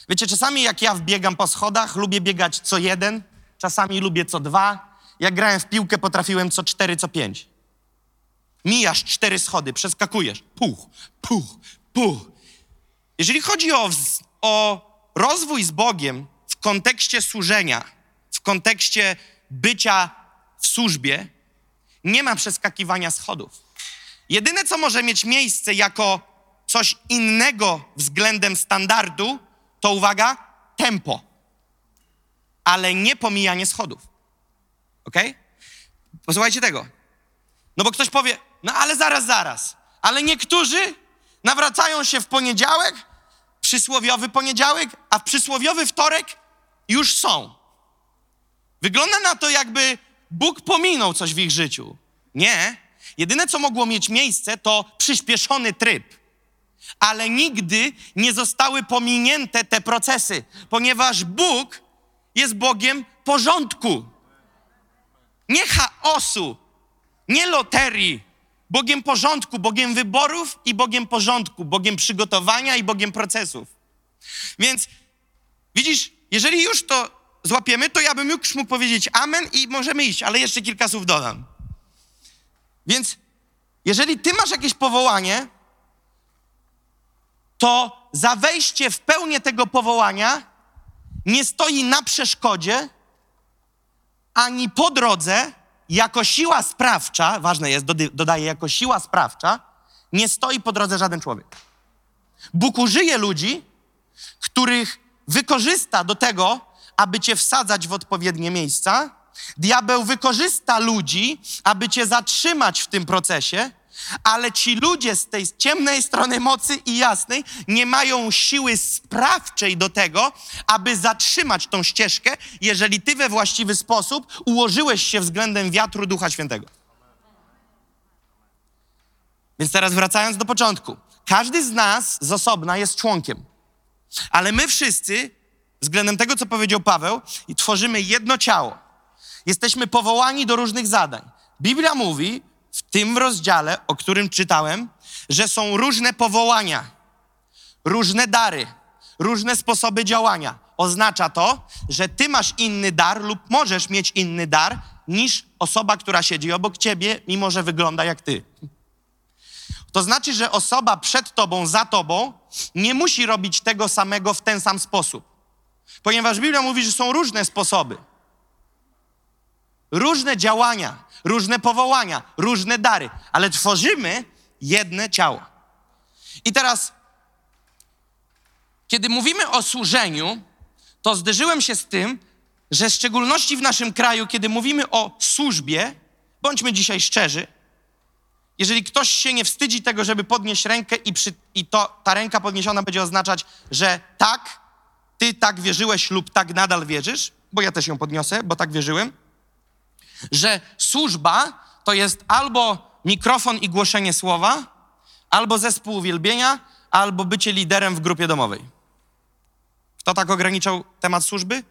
Speaker 2: Wiecie, czasami jak ja wbiegam po schodach, lubię biegać co jeden, czasami lubię co dwa. Jak grałem w piłkę, potrafiłem co cztery, co pięć. Mijasz cztery schody, przeskakujesz. Puch, puch, puch. Jeżeli chodzi o, o rozwój z Bogiem w kontekście służenia, w kontekście bycia w służbie, nie ma przeskakiwania schodów. Jedyne, co może mieć miejsce jako coś innego względem standardu, to uwaga, tempo, ale nie pomijanie schodów. Ok? Posłuchajcie tego. No bo ktoś powie, no ale zaraz, zaraz. Ale niektórzy nawracają się w poniedziałek, przysłowiowy poniedziałek, a w przysłowiowy wtorek już są. Wygląda na to, jakby Bóg pominął coś w ich życiu. Nie. Jedyne, co mogło mieć miejsce, to przyspieszony tryb. Ale nigdy nie zostały pominięte te procesy, ponieważ Bóg jest Bogiem porządku. Nie chaosu, nie loterii, Bogiem porządku, Bogiem wyborów i Bogiem porządku, Bogiem przygotowania i Bogiem procesów. Więc widzisz, jeżeli już to złapiemy, to ja bym już mógł powiedzieć amen i możemy iść, ale jeszcze kilka słów dodam. Więc jeżeli ty masz jakieś powołanie, to za wejście w pełnię tego powołania nie stoi na przeszkodzie ani po drodze jako siła sprawcza, ważne jest, dodaję, jako siła sprawcza, nie stoi po drodze żaden człowiek. Bóg użyje ludzi, których wykorzysta do tego, aby cię wsadzać w odpowiednie miejsca. Diabeł wykorzysta ludzi, aby cię zatrzymać w tym procesie, ale ci ludzie z tej ciemnej strony mocy i jasnej nie mają siły sprawczej do tego, aby zatrzymać tą ścieżkę, jeżeli ty we właściwy sposób ułożyłeś się względem wiatru Ducha Świętego. Więc teraz wracając do początku. Każdy z nas z osobna jest członkiem, ale my wszyscy, względem tego, co powiedział Paweł, tworzymy jedno ciało. Jesteśmy powołani do różnych zadań. Biblia mówi, w tym rozdziale, o którym czytałem, że są różne powołania, różne dary, różne sposoby działania. Oznacza to, że ty masz inny dar lub możesz mieć inny dar niż osoba, która siedzi obok ciebie, mimo że wygląda jak ty. To znaczy, że osoba przed tobą, za tobą nie musi robić tego samego w ten sam sposób. Ponieważ Biblia mówi, że są różne sposoby, różne działania, różne powołania, różne dary, ale tworzymy jedne ciało. I teraz, kiedy mówimy o służeniu, to zderzyłem się z tym, że w szczególności w naszym kraju, kiedy mówimy o służbie, bądźmy dzisiaj szczerzy, jeżeli ktoś się nie wstydzi tego, żeby podnieść rękę i, przy, i to, ta ręka podniesiona będzie oznaczać, że tak, ty tak wierzyłeś lub tak nadal wierzysz, bo ja też ją podniosę, bo tak wierzyłem, że służba to jest albo mikrofon i głoszenie słowa, albo zespół uwielbienia, albo bycie liderem w grupie domowej. Kto tak ograniczał temat służby?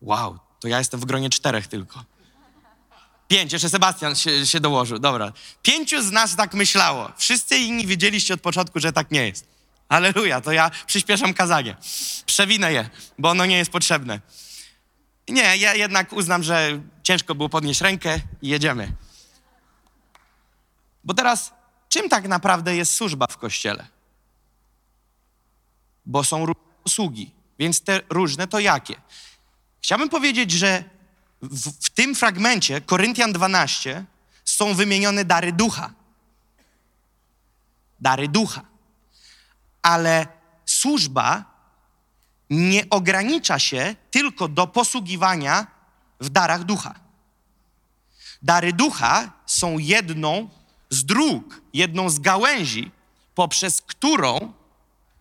Speaker 2: Wow, to ja jestem w gronie czterech tylko. Pięć, jeszcze Sebastian się, się dołożył, dobra. Pięciu z nas tak myślało. Wszyscy inni wiedzieliście od początku, że tak nie jest. Aleluja, to ja przyspieszam kazanie. Przewinę je, bo ono nie jest potrzebne. Nie, ja jednak uznam, że ciężko było podnieść rękę i jedziemy. Bo teraz, czym tak naprawdę jest służba w kościele? Bo są różne usługi, więc te różne to jakie? Chciałbym powiedzieć, że w, w tym fragmencie, Koryntian 12, są wymienione dary ducha. Dary ducha. Ale służba nie ogranicza się tylko do posługiwania w darach ducha. Dary ducha są jedną z dróg, jedną z gałęzi, poprzez którą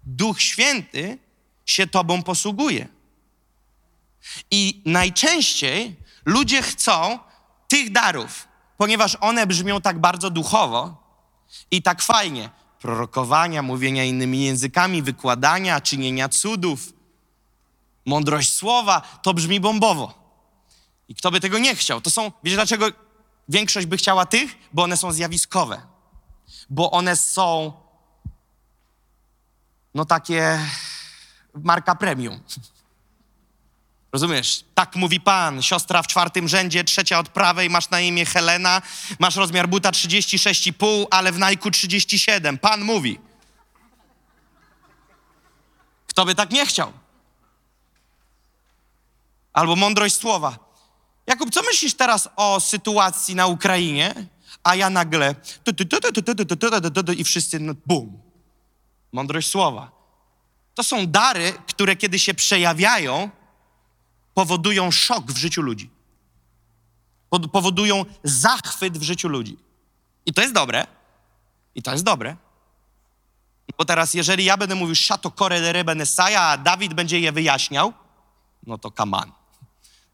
Speaker 2: Duch Święty się Tobą posługuje. I najczęściej ludzie chcą tych darów, ponieważ one brzmią tak bardzo duchowo i tak fajnie. Prorokowania, mówienia innymi językami, wykładania, czynienia cudów, mądrość słowa, to brzmi bombowo. I kto by tego nie chciał? To są, wiecie dlaczego większość by chciała tych? Bo one są zjawiskowe. Bo one są, no takie, marka premium. Rozumiesz? Tak mówi Pan. Siostra w czwartym rzędzie, trzecia od prawej, masz na imię Helena, masz rozmiar buta 36,5, ale w Nike 37. Pan mówi. Kto by tak nie chciał? Albo mądrość słowa. Jakub, co myślisz teraz o sytuacji na Ukrainie? A ja nagle i wszyscy no, bum. Mądrość słowa. To są dary, które kiedy się przejawiają, powodują szok w życiu ludzi. Powodują zachwyt w życiu ludzi. I to jest dobre. I to jest dobre. Bo teraz, jeżeli ja będę mówił szato kore de rebenesaja, a Dawid będzie je wyjaśniał, no to kaman.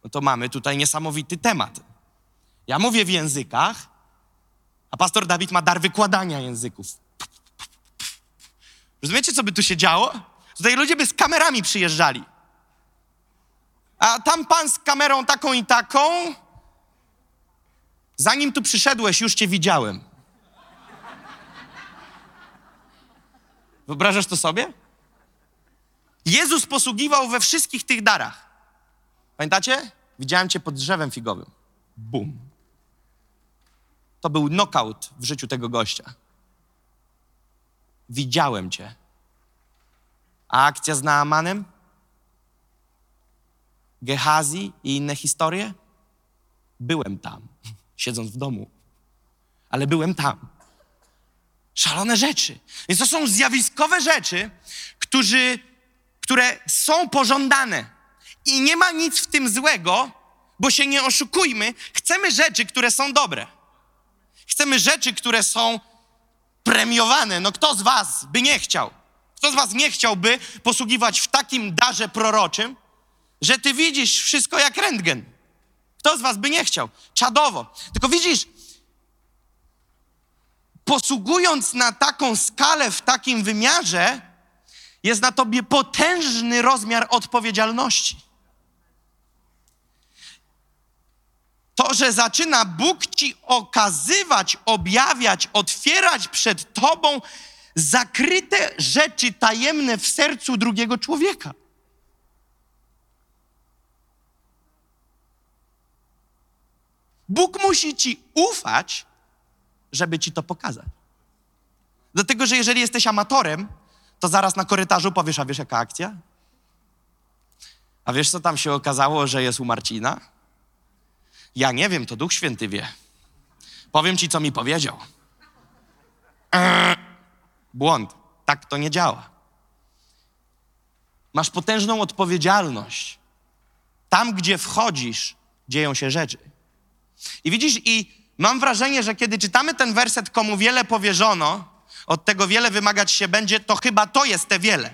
Speaker 2: No to mamy tutaj niesamowity temat. Ja mówię w językach, a pastor Dawid ma dar wykładania języków. Rozumiecie, co by tu się działo? Tutaj ludzie by z kamerami przyjeżdżali. A tam pan z kamerą taką i taką. Zanim tu przyszedłeś, już cię widziałem. Wyobrażasz to sobie? Jezus posługiwał we wszystkich tych darach. Pamiętacie? Widziałem cię pod drzewem figowym. Bum. To był knockout w życiu tego gościa. Widziałem cię. A akcja z Naamanem? Gehazi i inne historie? Byłem tam, siedząc w domu, ale byłem tam. Szalone rzeczy. Więc to są zjawiskowe rzeczy, którzy, które są pożądane. I nie ma nic w tym złego, bo się nie oszukujmy. Chcemy rzeczy, które są dobre. Chcemy rzeczy, które są premiowane. No kto z was by nie chciał? Kto z was nie chciałby posługiwać w takim darze proroczym, że ty widzisz wszystko jak rentgen. Kto z was by nie chciał? Czadowo. Tylko widzisz, posługując na taką skalę, w takim wymiarze, jest na tobie potężny rozmiar odpowiedzialności. To, że zaczyna Bóg ci okazywać, objawiać, otwierać przed tobą zakryte rzeczy tajemne w sercu drugiego człowieka. Bóg musi ci ufać, żeby ci to pokazać. Dlatego, że jeżeli jesteś amatorem, to zaraz na korytarzu powiesz, a wiesz jaka akcja? A wiesz, co tam się okazało, że jest u Marcina? Ja nie wiem, to Duch Święty wie. Powiem ci, co mi powiedział. Błąd. Tak to nie działa. Masz potężną odpowiedzialność. Tam, gdzie wchodzisz, dzieją się rzeczy. I widzisz, i mam wrażenie, że kiedy czytamy ten werset, komu wiele powierzono, od tego wiele wymagać się będzie, to chyba to jest te wiele.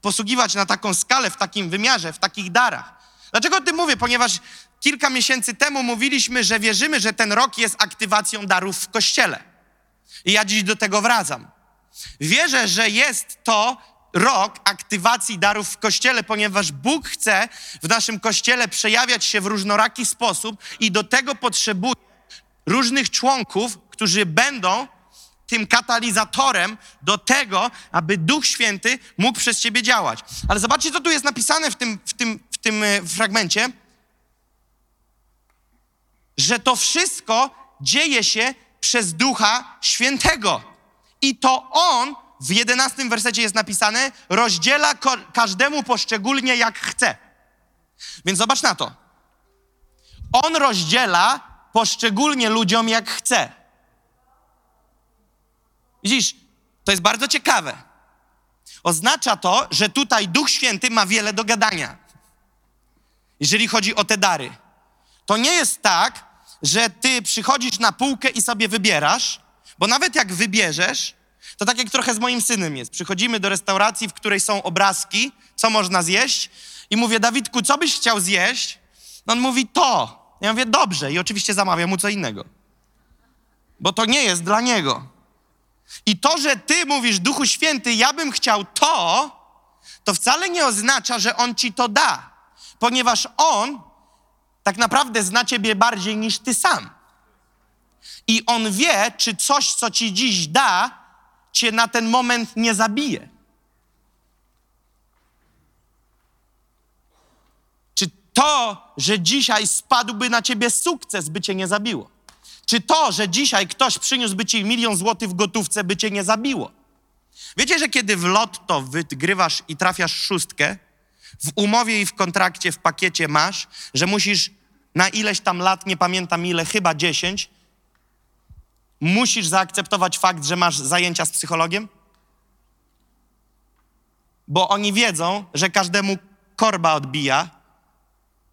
Speaker 2: Posługiwać na taką skalę, w takim wymiarze, w takich darach. Dlaczego o tym mówię? Ponieważ kilka miesięcy temu mówiliśmy, że wierzymy, że ten rok jest aktywacją darów w kościele. I ja dziś do tego wracam. Wierzę, że jest to rok aktywacji darów w kościele, ponieważ Bóg chce w naszym kościele przejawiać się w różnoraki sposób i do tego potrzebuje różnych członków, którzy będą tym katalizatorem do tego, aby Duch Święty mógł przez ciebie działać. Ale zobaczcie, co tu jest napisane w tym, w tym, w tym e, fragmencie, że to wszystko dzieje się przez Ducha Świętego. I to On, w jedenastym wersecie jest napisane, rozdziela każdemu poszczególnie jak chce. Więc zobacz na to. On rozdziela poszczególnie ludziom jak chce. Widzisz, to jest bardzo ciekawe. Oznacza to, że tutaj Duch Święty ma wiele do gadania, jeżeli chodzi o te dary. To nie jest tak, że ty przychodzisz na półkę i sobie wybierasz, bo nawet jak wybierzesz, to tak jak trochę z moim synem jest. Przychodzimy do restauracji, w której są obrazki, co można zjeść, i mówię, Dawidku, co byś chciał zjeść? No on mówi, to. Ja mówię, dobrze, i oczywiście zamawiam mu co innego. Bo to nie jest dla niego. I to, że ty mówisz, Duchu Święty, ja bym chciał to, to wcale nie oznacza, że on ci to da, ponieważ on tak naprawdę zna ciebie bardziej niż ty sam. I on wie, czy coś, co ci dziś da, cię na ten moment nie zabije. Czy to, że dzisiaj spadłby na ciebie sukces, by cię nie zabiło? Czy to, że dzisiaj ktoś przyniósłby ci milion złotych w gotówce, by cię nie zabiło? Wiecie, że kiedy w lotto wygrywasz i trafiasz szóstkę, w umowie i w kontrakcie, w pakiecie masz, że musisz na ileś tam lat, nie pamiętam ile, chyba dziesięć, musisz zaakceptować fakt, że masz zajęcia z psychologiem? Bo oni wiedzą, że każdemu korba odbija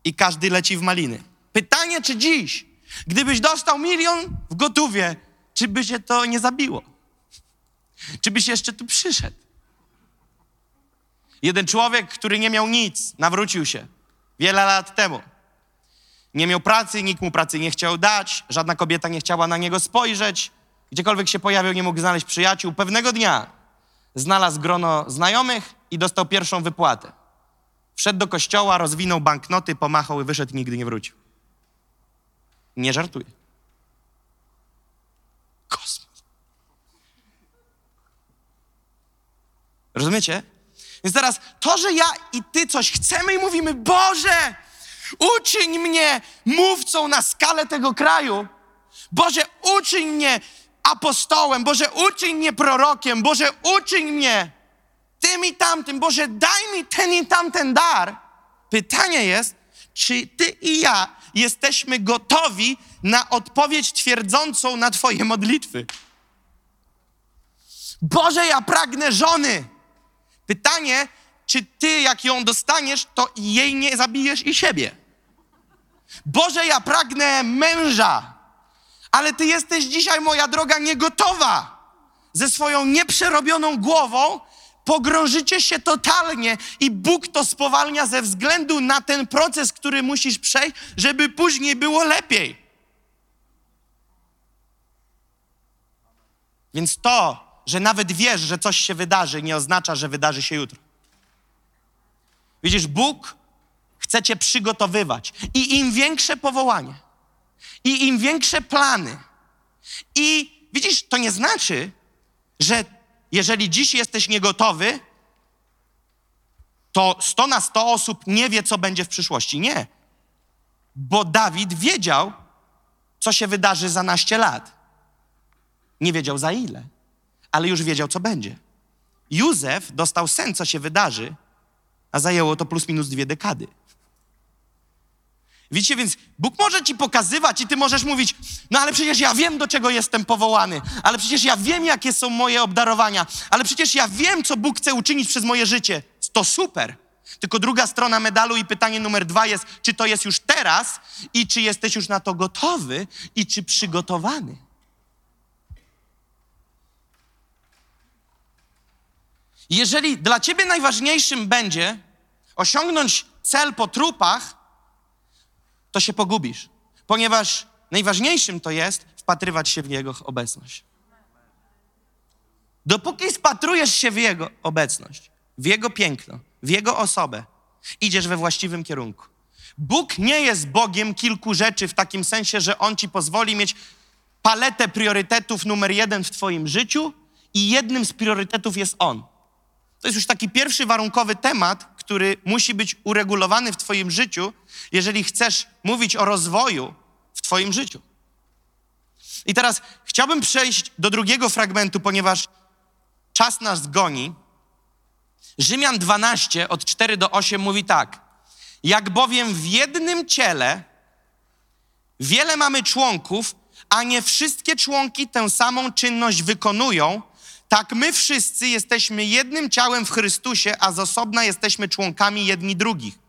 Speaker 2: i każdy leci w maliny. Pytanie, czy dziś Gdybyś dostał milion w gotówie, czy by się to nie zabiło? Czy byś jeszcze tu przyszedł? Jeden człowiek, który nie miał nic, nawrócił się wiele lat temu. Nie miał pracy, nikt mu pracy nie chciał dać, żadna kobieta nie chciała na niego spojrzeć. Gdziekolwiek się pojawił, nie mógł znaleźć przyjaciół. Pewnego dnia znalazł grono znajomych i dostał pierwszą wypłatę. Wszedł do kościoła, rozwinął banknoty, pomachał i wyszedł nigdy nie wrócił. Nie żartuję. Kosmos. Rozumiecie? Więc teraz to, że ja i ty coś chcemy i mówimy, Boże, uczyń mnie mówcą na skalę tego kraju. Boże, uczyń mnie apostołem. Boże, uczyń mnie prorokiem. Boże, uczyń mnie tym i tamtym. Boże, daj mi ten i tamten dar. Pytanie jest, czy ty i ja jesteśmy gotowi na odpowiedź twierdzącą na Twoje modlitwy. Boże, ja pragnę żony. Pytanie, czy Ty, jak ją dostaniesz, to jej nie zabijesz i siebie. Boże, ja pragnę męża, ale Ty jesteś dzisiaj, moja droga, niegotowa ze swoją nieprzerobioną głową pogrążycie się totalnie i Bóg to spowalnia ze względu na ten proces, który musisz przejść, żeby później było lepiej. Więc to, że nawet wiesz, że coś się wydarzy, nie oznacza, że wydarzy się jutro. Widzisz, Bóg chce cię przygotowywać. I im większe powołanie, i im większe plany, i widzisz, to nie znaczy, że jeżeli dziś jesteś niegotowy, to 100 na 100 osób nie wie, co będzie w przyszłości. Nie. Bo Dawid wiedział, co się wydarzy za naście lat. Nie wiedział za ile, ale już wiedział, co będzie. Józef dostał sen, co się wydarzy, a zajęło to plus minus dwie dekady. Widzicie, więc Bóg może ci pokazywać i ty możesz mówić, no ale przecież ja wiem, do czego jestem powołany, ale przecież ja wiem, jakie są moje obdarowania, ale przecież ja wiem, co Bóg chce uczynić przez moje życie. To super. Tylko druga strona medalu i pytanie numer dwa jest, czy to jest już teraz i czy jesteś już na to gotowy i czy przygotowany. Jeżeli dla ciebie najważniejszym będzie osiągnąć cel po trupach, to się pogubisz, ponieważ najważniejszym to jest wpatrywać się w Jego obecność. Dopóki spatrujesz się w Jego obecność, w Jego piękno, w Jego osobę, idziesz we właściwym kierunku. Bóg nie jest Bogiem kilku rzeczy w takim sensie, że On ci pozwoli mieć paletę priorytetów numer jeden w Twoim życiu i jednym z priorytetów jest On. To jest już taki pierwszy warunkowy temat, który musi być uregulowany w Twoim życiu, jeżeli chcesz mówić o rozwoju w Twoim życiu. I teraz chciałbym przejść do drugiego fragmentu, ponieważ czas nas goni. Rzymian 12 od 4 do 8 mówi tak. Jak bowiem w jednym ciele wiele mamy członków, a nie wszystkie członki tę samą czynność wykonują, tak my wszyscy jesteśmy jednym ciałem w Chrystusie, a z osobna jesteśmy członkami jedni drugich.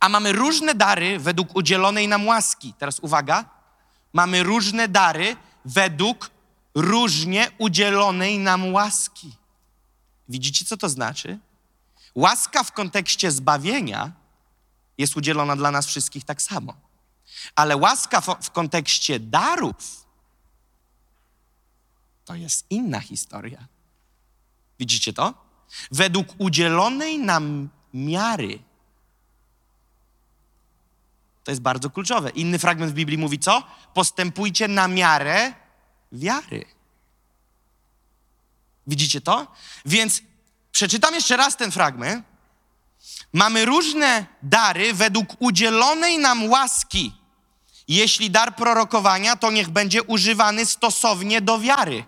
Speaker 2: A mamy różne dary według udzielonej nam łaski. Teraz uwaga. Mamy różne dary według różnie udzielonej nam łaski. Widzicie, co to znaczy? Łaska w kontekście zbawienia jest udzielona dla nas wszystkich tak samo. Ale łaska w, w kontekście darów to jest inna historia. Widzicie to? Według udzielonej nam miary. To jest bardzo kluczowe. Inny fragment w Biblii mówi co? Postępujcie na miarę wiary. Widzicie to? Więc przeczytam jeszcze raz ten fragment. Mamy różne dary według udzielonej nam łaski. Jeśli dar prorokowania, to niech będzie używany stosownie do wiary.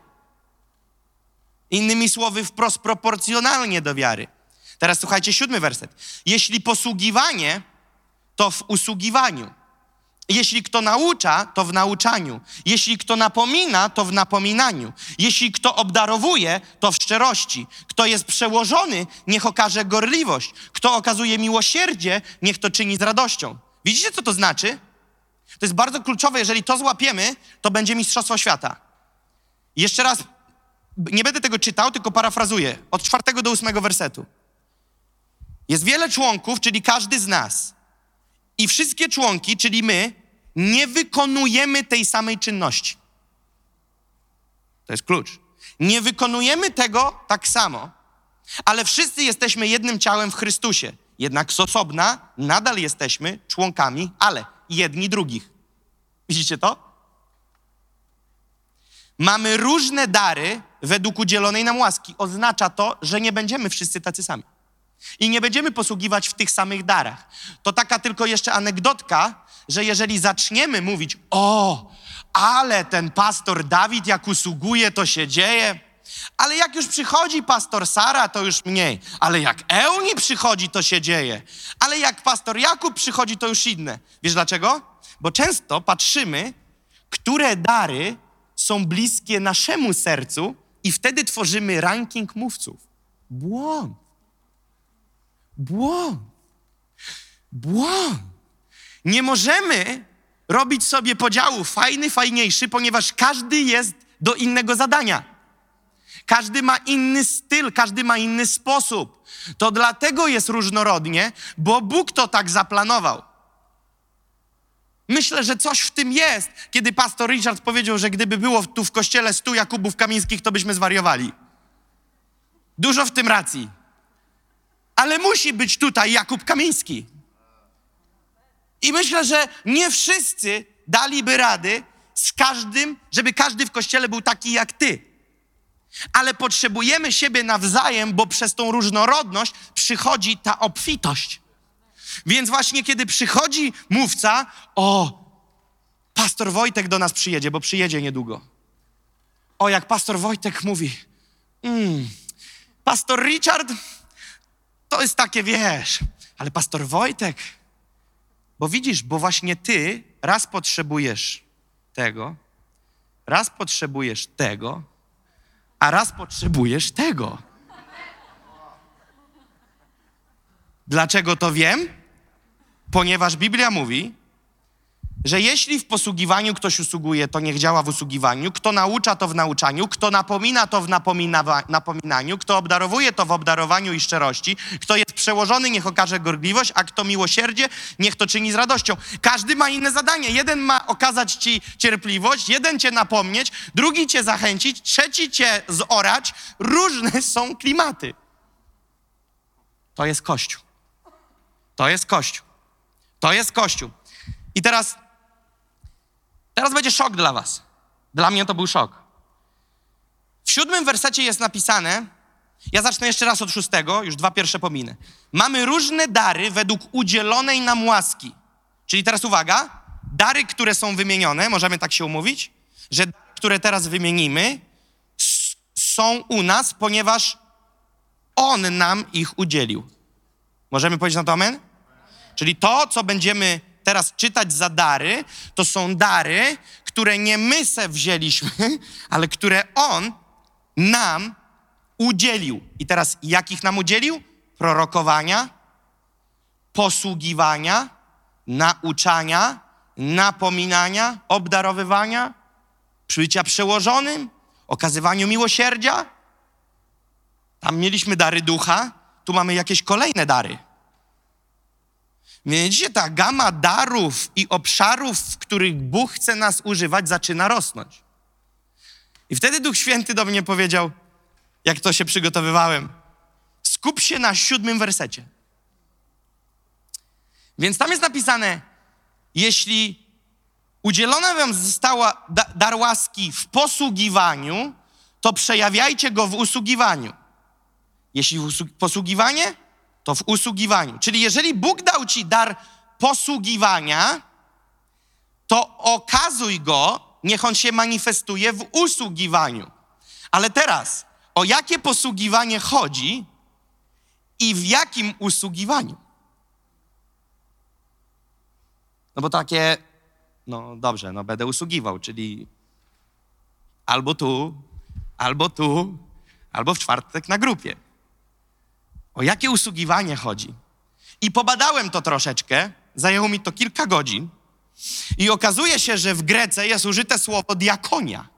Speaker 2: Innymi słowy, wprost proporcjonalnie do wiary. Teraz słuchajcie, siódmy werset. Jeśli posługiwanie, to w usługiwaniu. Jeśli kto naucza, to w nauczaniu. Jeśli kto napomina, to w napominaniu. Jeśli kto obdarowuje, to w szczerości. Kto jest przełożony, niech okaże gorliwość. Kto okazuje miłosierdzie, niech to czyni z radością. Widzicie, co to znaczy? To jest bardzo kluczowe. Jeżeli to złapiemy, to będzie Mistrzostwo Świata. Jeszcze raz nie będę tego czytał, tylko parafrazuję. Od czwartego do ósmego wersetu. Jest wiele członków, czyli każdy z nas. I wszystkie członki, czyli my, nie wykonujemy tej samej czynności. To jest klucz. Nie wykonujemy tego tak samo, ale wszyscy jesteśmy jednym ciałem w Chrystusie. Jednak z osobna nadal jesteśmy członkami, ale jedni drugich. Widzicie to? Mamy różne dary według udzielonej nam łaski. Oznacza to, że nie będziemy wszyscy tacy sami. I nie będziemy posługiwać w tych samych darach. To taka tylko jeszcze anegdotka, że jeżeli zaczniemy mówić, o, ale ten pastor Dawid jak usługuje, to się dzieje. Ale jak już przychodzi pastor Sara, to już mniej. Ale jak Euni przychodzi, to się dzieje. Ale jak pastor Jakub przychodzi, to już inne. Wiesz dlaczego? Bo często patrzymy, które dary są bliskie naszemu sercu, i wtedy tworzymy ranking mówców. Błąd. Błąd. Błąd. Nie możemy robić sobie podziału fajny, fajniejszy, ponieważ każdy jest do innego zadania. Każdy ma inny styl, każdy ma inny sposób. To dlatego jest różnorodnie, bo Bóg to tak zaplanował. Myślę, że coś w tym jest, kiedy pastor Richard powiedział, że gdyby było tu w kościele stu Jakubów Kamińskich, to byśmy zwariowali. Dużo w tym racji. Ale musi być tutaj Jakub Kamiński. I myślę, że nie wszyscy daliby rady z każdym, żeby każdy w kościele był taki jak ty. Ale potrzebujemy siebie nawzajem, bo przez tą różnorodność przychodzi ta obfitość. Więc właśnie kiedy przychodzi mówca, o, pastor Wojtek do nas przyjedzie, bo przyjedzie niedługo. O, jak pastor Wojtek mówi, mm, pastor Richard, to jest takie, wiesz, ale pastor Wojtek, bo widzisz, bo właśnie ty raz potrzebujesz tego, raz potrzebujesz tego, a raz potrzebujesz tego. Dlaczego to wiem? Ponieważ Biblia mówi, że jeśli w posługiwaniu ktoś usługuje, to niech działa w usługiwaniu, kto naucza, to w nauczaniu, kto napomina, to w napominaniu, kto obdarowuje, to w obdarowaniu i szczerości, kto jest przełożony, niech okaże gorliwość, a kto miłosierdzie, niech to czyni z radością. Każdy ma inne zadanie. Jeden ma okazać ci cierpliwość, jeden cię napomnieć, drugi cię zachęcić, trzeci cię zorać. Różne są klimaty. To jest Kościół. To jest Kościół. To jest Kościół. I teraz, teraz będzie szok dla was. Dla mnie to był szok. W siódmym wersecie jest napisane, ja zacznę jeszcze raz od szóstego, już dwa pierwsze pominę. Mamy różne dary według udzielonej nam łaski. Czyli teraz uwaga, dary, które są wymienione, możemy tak się umówić, że dary, które teraz wymienimy, są u nas, ponieważ On nam ich udzielił. Możemy powiedzieć na to amen? Czyli to, co będziemy teraz czytać za dary, to są dary, które nie my se wzięliśmy, ale które On nam udzielił. I teraz jakich nam udzielił? Prorokowania, posługiwania, nauczania, napominania, obdarowywania, przybycia przełożonym, okazywaniu miłosierdzia. Tam mieliśmy dary ducha, tu mamy jakieś kolejne dary. Widzicie, ta gama darów i obszarów, w których Bóg chce nas używać, zaczyna rosnąć. I wtedy Duch Święty do mnie powiedział, jak to się przygotowywałem, skup się na siódmym wersecie. Więc tam jest napisane, jeśli udzielona wam została dar łaski w posługiwaniu, to przejawiajcie go w usługiwaniu. Jeśli posługiwanie, to w usługiwaniu. Czyli jeżeli Bóg dał ci dar posługiwania, to okazuj go, niech on się manifestuje w usługiwaniu. Ale teraz, o jakie posługiwanie chodzi i w jakim usługiwaniu? No bo takie, no dobrze, no będę usługiwał, czyli albo tu, albo tu, albo w czwartek na grupie. O jakie usługiwanie chodzi? I pobadałem to troszeczkę, zajęło mi to kilka godzin. I okazuje się, że w Grece jest użyte słowo diakonia.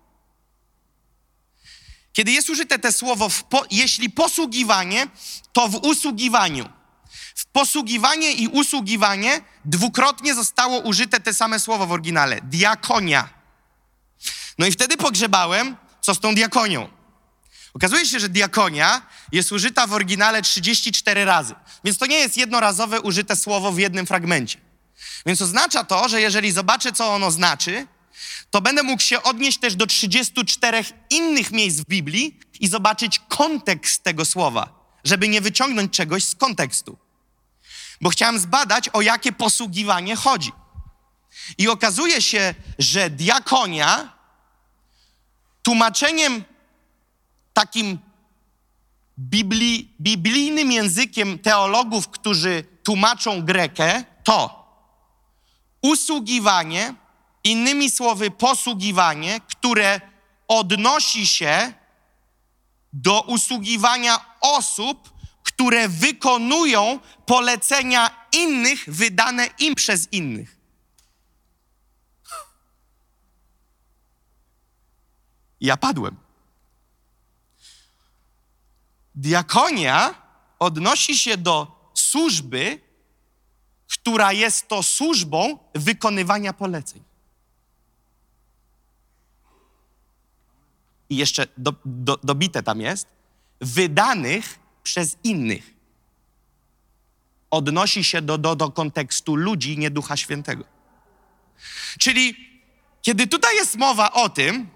Speaker 2: Kiedy jest użyte te słowo, po, jeśli posługiwanie, to w usługiwaniu. W posługiwanie i usługiwanie dwukrotnie zostało użyte te same słowo w oryginale diakonia. No i wtedy pogrzebałem, co z tą diakonią. Okazuje się, że diakonia jest użyta w oryginale 34 razy, więc to nie jest jednorazowe użyte słowo w jednym fragmencie. Więc oznacza to, że jeżeli zobaczę, co ono znaczy, to będę mógł się odnieść też do 34 innych miejsc w Biblii i zobaczyć kontekst tego słowa, żeby nie wyciągnąć czegoś z kontekstu. Bo chciałem zbadać, o jakie posługiwanie chodzi. I okazuje się, że diakonia tłumaczeniem takim bibli, biblijnym językiem teologów, którzy tłumaczą Grekę, to usługiwanie, innymi słowy posługiwanie, które odnosi się do usługiwania osób, które wykonują polecenia innych wydane im przez innych. Ja padłem. Diakonia odnosi się do służby, która jest to służbą wykonywania poleceń. I jeszcze do, do, dobite tam jest, wydanych przez innych. Odnosi się do, do, do kontekstu ludzi, nie Ducha Świętego. Czyli kiedy tutaj jest mowa o tym,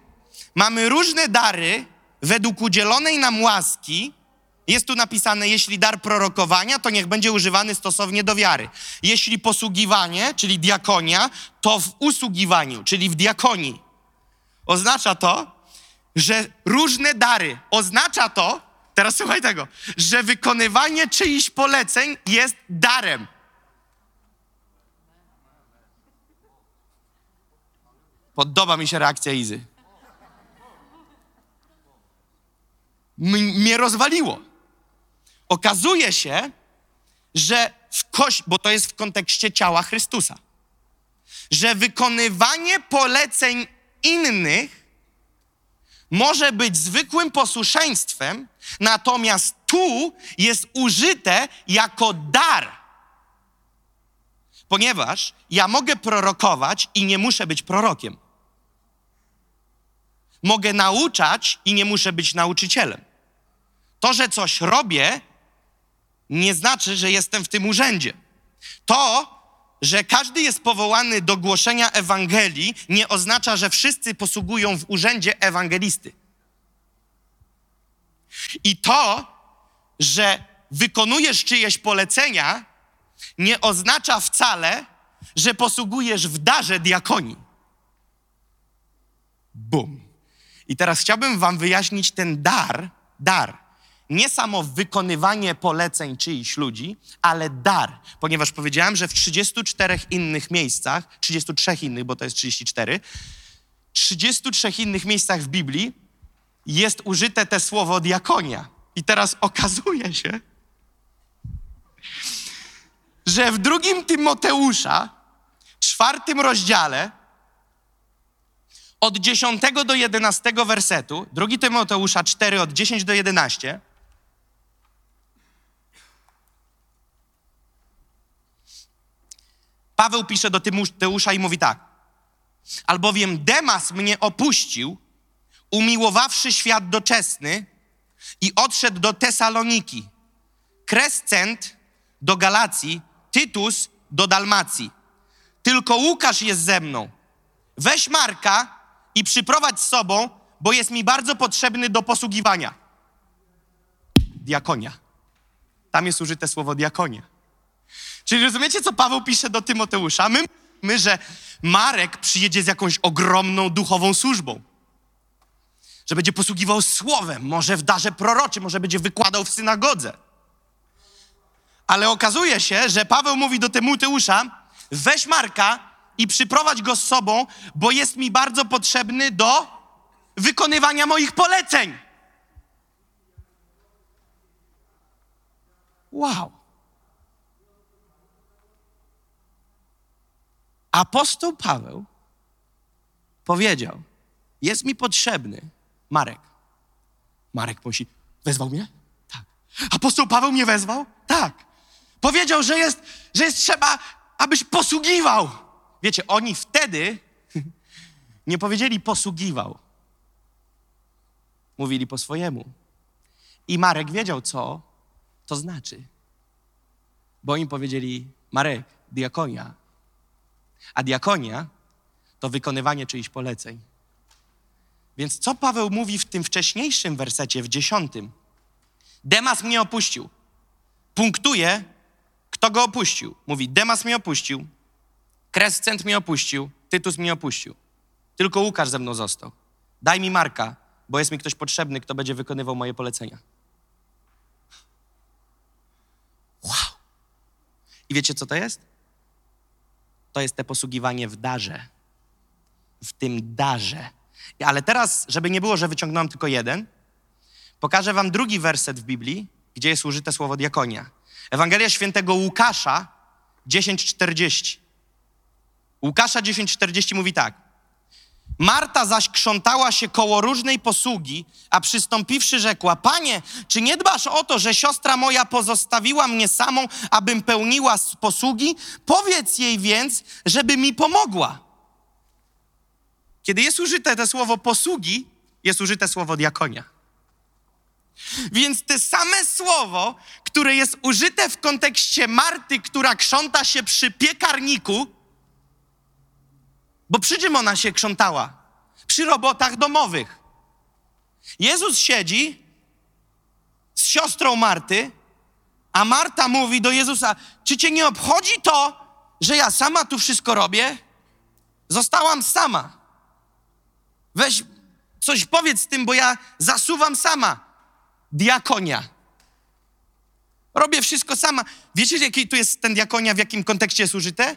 Speaker 2: mamy różne dary według udzielonej nam łaski, jest tu napisane, jeśli dar prorokowania, to niech będzie używany stosownie do wiary. Jeśli posługiwanie, czyli diakonia, to w usługiwaniu, czyli w diakonii. Oznacza to, że różne dary, oznacza to, teraz słuchaj tego, że wykonywanie czyichś poleceń jest darem. Podoba mi się reakcja Izy. M- mnie rozwaliło. Okazuje się, że w kość, bo to jest w kontekście ciała Chrystusa, że wykonywanie poleceń innych może być zwykłym posłuszeństwem, natomiast tu jest użyte jako dar. Ponieważ ja mogę prorokować i nie muszę być prorokiem. Mogę nauczać i nie muszę być nauczycielem. To, że coś robię, nie znaczy, że jestem w tym urzędzie. To, że każdy jest powołany do głoszenia Ewangelii, nie oznacza, że wszyscy posługują w urzędzie ewangelisty. I to, że wykonujesz czyjeś polecenia, nie oznacza wcale, że posługujesz w darze diakonii. Bum. I teraz chciałbym Wam wyjaśnić ten dar, dar. Nie samo wykonywanie poleceń czyichś ludzi, ale dar. Ponieważ powiedziałem, że w 34 innych miejscach, 33 innych, bo to jest 34, 33 innych miejscach w Biblii jest użyte te słowo diakonia. I teraz okazuje się, że w drugim Tymoteusza, czwartym rozdziale, od 10 do 11 wersetu, drugi Tymoteusza 4 od 10 do 11, Paweł pisze do Tymoteusza i mówi tak. Albowiem Demas mnie opuścił, umiłowawszy świat doczesny i odszedł do Tesaloniki. Krescent do Galacji, Tytus do Dalmacji. Tylko Łukasz jest ze mną. Weź Marka i przyprowadź z sobą, bo jest mi bardzo potrzebny do posługiwania. Diakonia. Tam jest użyte słowo diakonia. Czyli rozumiecie, co Paweł pisze do Tymoteusza? My my, że Marek przyjedzie z jakąś ogromną duchową służbą. Że będzie posługiwał słowem, może w darze proroczym, może będzie wykładał w synagodze. Ale okazuje się, że Paweł mówi do Tymoteusza, weź Marka i przyprowadź go z sobą, bo jest mi bardzo potrzebny do wykonywania moich poleceń. Wow. Apostoł Paweł powiedział: Jest mi potrzebny Marek. Marek musi, wezwał mnie? Tak. Apostoł Paweł mnie wezwał? Tak. Powiedział, że jest, że jest trzeba, abyś posługiwał. Wiecie, oni wtedy nie powiedzieli posługiwał. Mówili po swojemu. I Marek wiedział, co to znaczy. Bo im powiedzieli, Marek, diakonia, a diakonia to wykonywanie czyichś poleceń. Więc co Paweł mówi w tym wcześniejszym wersecie, w dziesiątym? Demas mnie opuścił. Punktuje, kto go opuścił. Mówi, Demas mnie opuścił, Krescent mnie opuścił, Tytus mnie opuścił. Tylko Łukasz ze mną został. Daj mi Marka, bo jest mi ktoś potrzebny, kto będzie wykonywał moje polecenia. Wow. I wiecie, co to jest? To jest te posługiwanie w darze. W tym darze. Ale teraz, żeby nie było, że wyciągnąłem tylko jeden, pokażę wam drugi werset w Biblii, gdzie jest użyte słowo diakonia. Ewangelia świętego Łukasza 10:40. Łukasza 10:40 mówi tak. Marta zaś krzątała się koło różnej posługi, a przystąpiwszy rzekła: Panie, czy nie dbasz o to, że siostra moja pozostawiła mnie samą, abym pełniła posługi? Powiedz jej więc, żeby mi pomogła. Kiedy jest użyte to słowo posługi, jest użyte słowo diakonia. Więc te same słowo, które jest użyte w kontekście Marty, która krząta się przy piekarniku, bo przy czym ona się krzątała? Przy robotach domowych. Jezus siedzi z siostrą Marty, a Marta mówi do Jezusa: Czy cię nie obchodzi to, że ja sama tu wszystko robię? Zostałam sama. Weź coś powiedz z tym, bo ja zasuwam sama. Diakonia. Robię wszystko sama. Wiecie, jaki tu jest ten diakonia, w jakim kontekście jest użyte?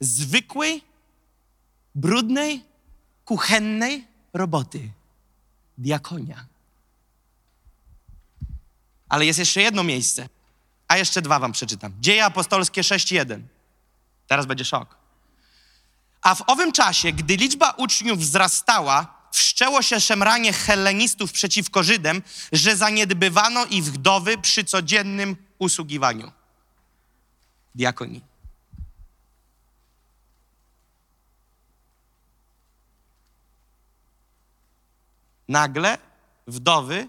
Speaker 2: Zwykły brudnej, kuchennej roboty. Diakonia. Ale jest jeszcze jedno miejsce, a jeszcze dwa wam przeczytam. Dzieje apostolskie 6.1. Teraz będzie szok. A w owym czasie, gdy liczba uczniów wzrastała, wszczęło się szemranie hellenistów przeciwko Żydem, że zaniedbywano ich wdowy przy codziennym usługiwaniu. Diakonii. Nagle wdowy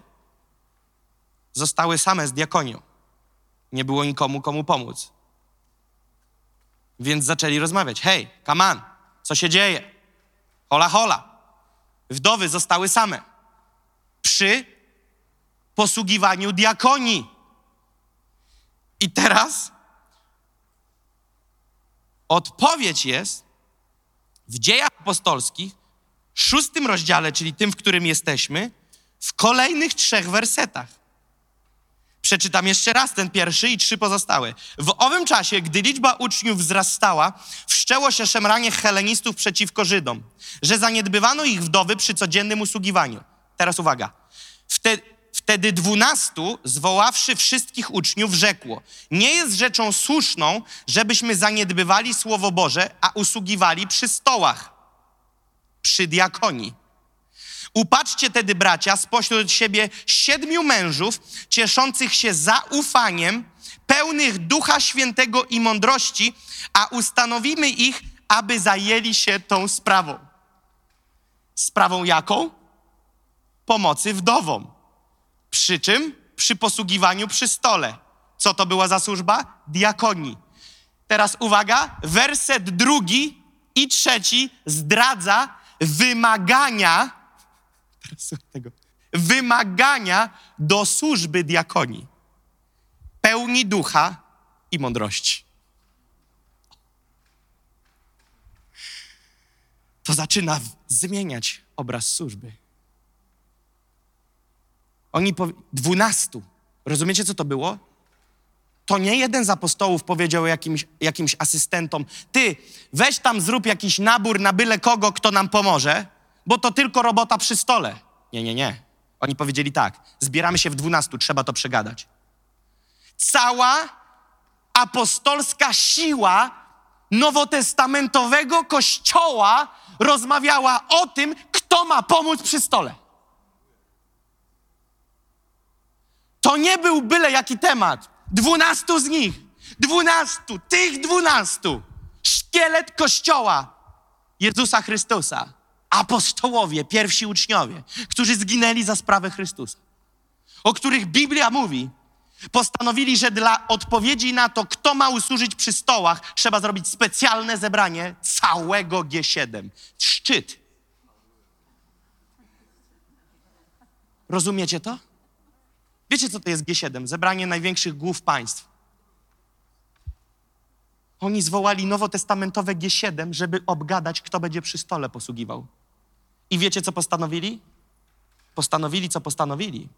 Speaker 2: zostały same z diakonią. Nie było nikomu, komu pomóc. Więc zaczęli rozmawiać. Hej, kaman, co się dzieje? Hola, hola. Wdowy zostały same. Przy posługiwaniu diakonii. I teraz odpowiedź jest w dziejach apostolskich, szóstym rozdziale, czyli tym, w którym jesteśmy, w kolejnych trzech wersetach. Przeczytam jeszcze raz ten pierwszy i trzy pozostałe. W owym czasie, gdy liczba uczniów wzrastała, wszczęło się szemranie helenistów przeciwko Żydom, że zaniedbywano ich wdowy przy codziennym usługiwaniu. Teraz uwaga. Wtedy, wtedy dwunastu, zwoławszy wszystkich uczniów, rzekło: Nie jest rzeczą słuszną, żebyśmy zaniedbywali Słowo Boże, a usługiwali przy stołach, przy diakonii. Upatrzcie tedy, bracia, spośród siebie siedmiu mężów, cieszących się zaufaniem, pełnych Ducha Świętego i mądrości, a ustanowimy ich, aby zajęli się tą sprawą. Sprawą jaką? Pomocy wdowom. Przy czym? Przy posługiwaniu przy stole. Co to była za służba? Diakonii. Teraz uwaga, werset drugi i trzeci zdradza wymagania, tego, wymagania do służby diakonii. Pełni ducha i mądrości. To zaczyna zmieniać obraz służby. Oni powie... dwunastu. Rozumiecie, co to było? To nie jeden z apostołów powiedział jakimś, jakimś asystentom: Ty, weź tam, zrób jakiś nabór na byle kogo, kto nam pomoże, bo to tylko robota przy stole. Nie, nie, nie. Oni powiedzieli tak: Zbieramy się w dwunastu, trzeba to przegadać. Cała apostolska siła nowotestamentowego kościoła rozmawiała o tym, kto ma pomóc przy stole. To nie był byle jaki temat. Dwunastu z nich, dwunastu, tych dwunastu, szkielet kościoła Jezusa Chrystusa, apostołowie, pierwsi uczniowie, którzy zginęli za sprawę Chrystusa, o których Biblia mówi, postanowili, że dla odpowiedzi na to, kto ma usłużyć przy stołach, trzeba zrobić specjalne zebranie całego G7. Szczyt. Rozumiecie to? Wiecie, co to jest G7? Zebranie największych głów państw. Oni zwołali nowotestamentowe G7, żeby obgadać, kto będzie przy stole posługiwał. I wiecie, co postanowili? Postanowili, co postanowili.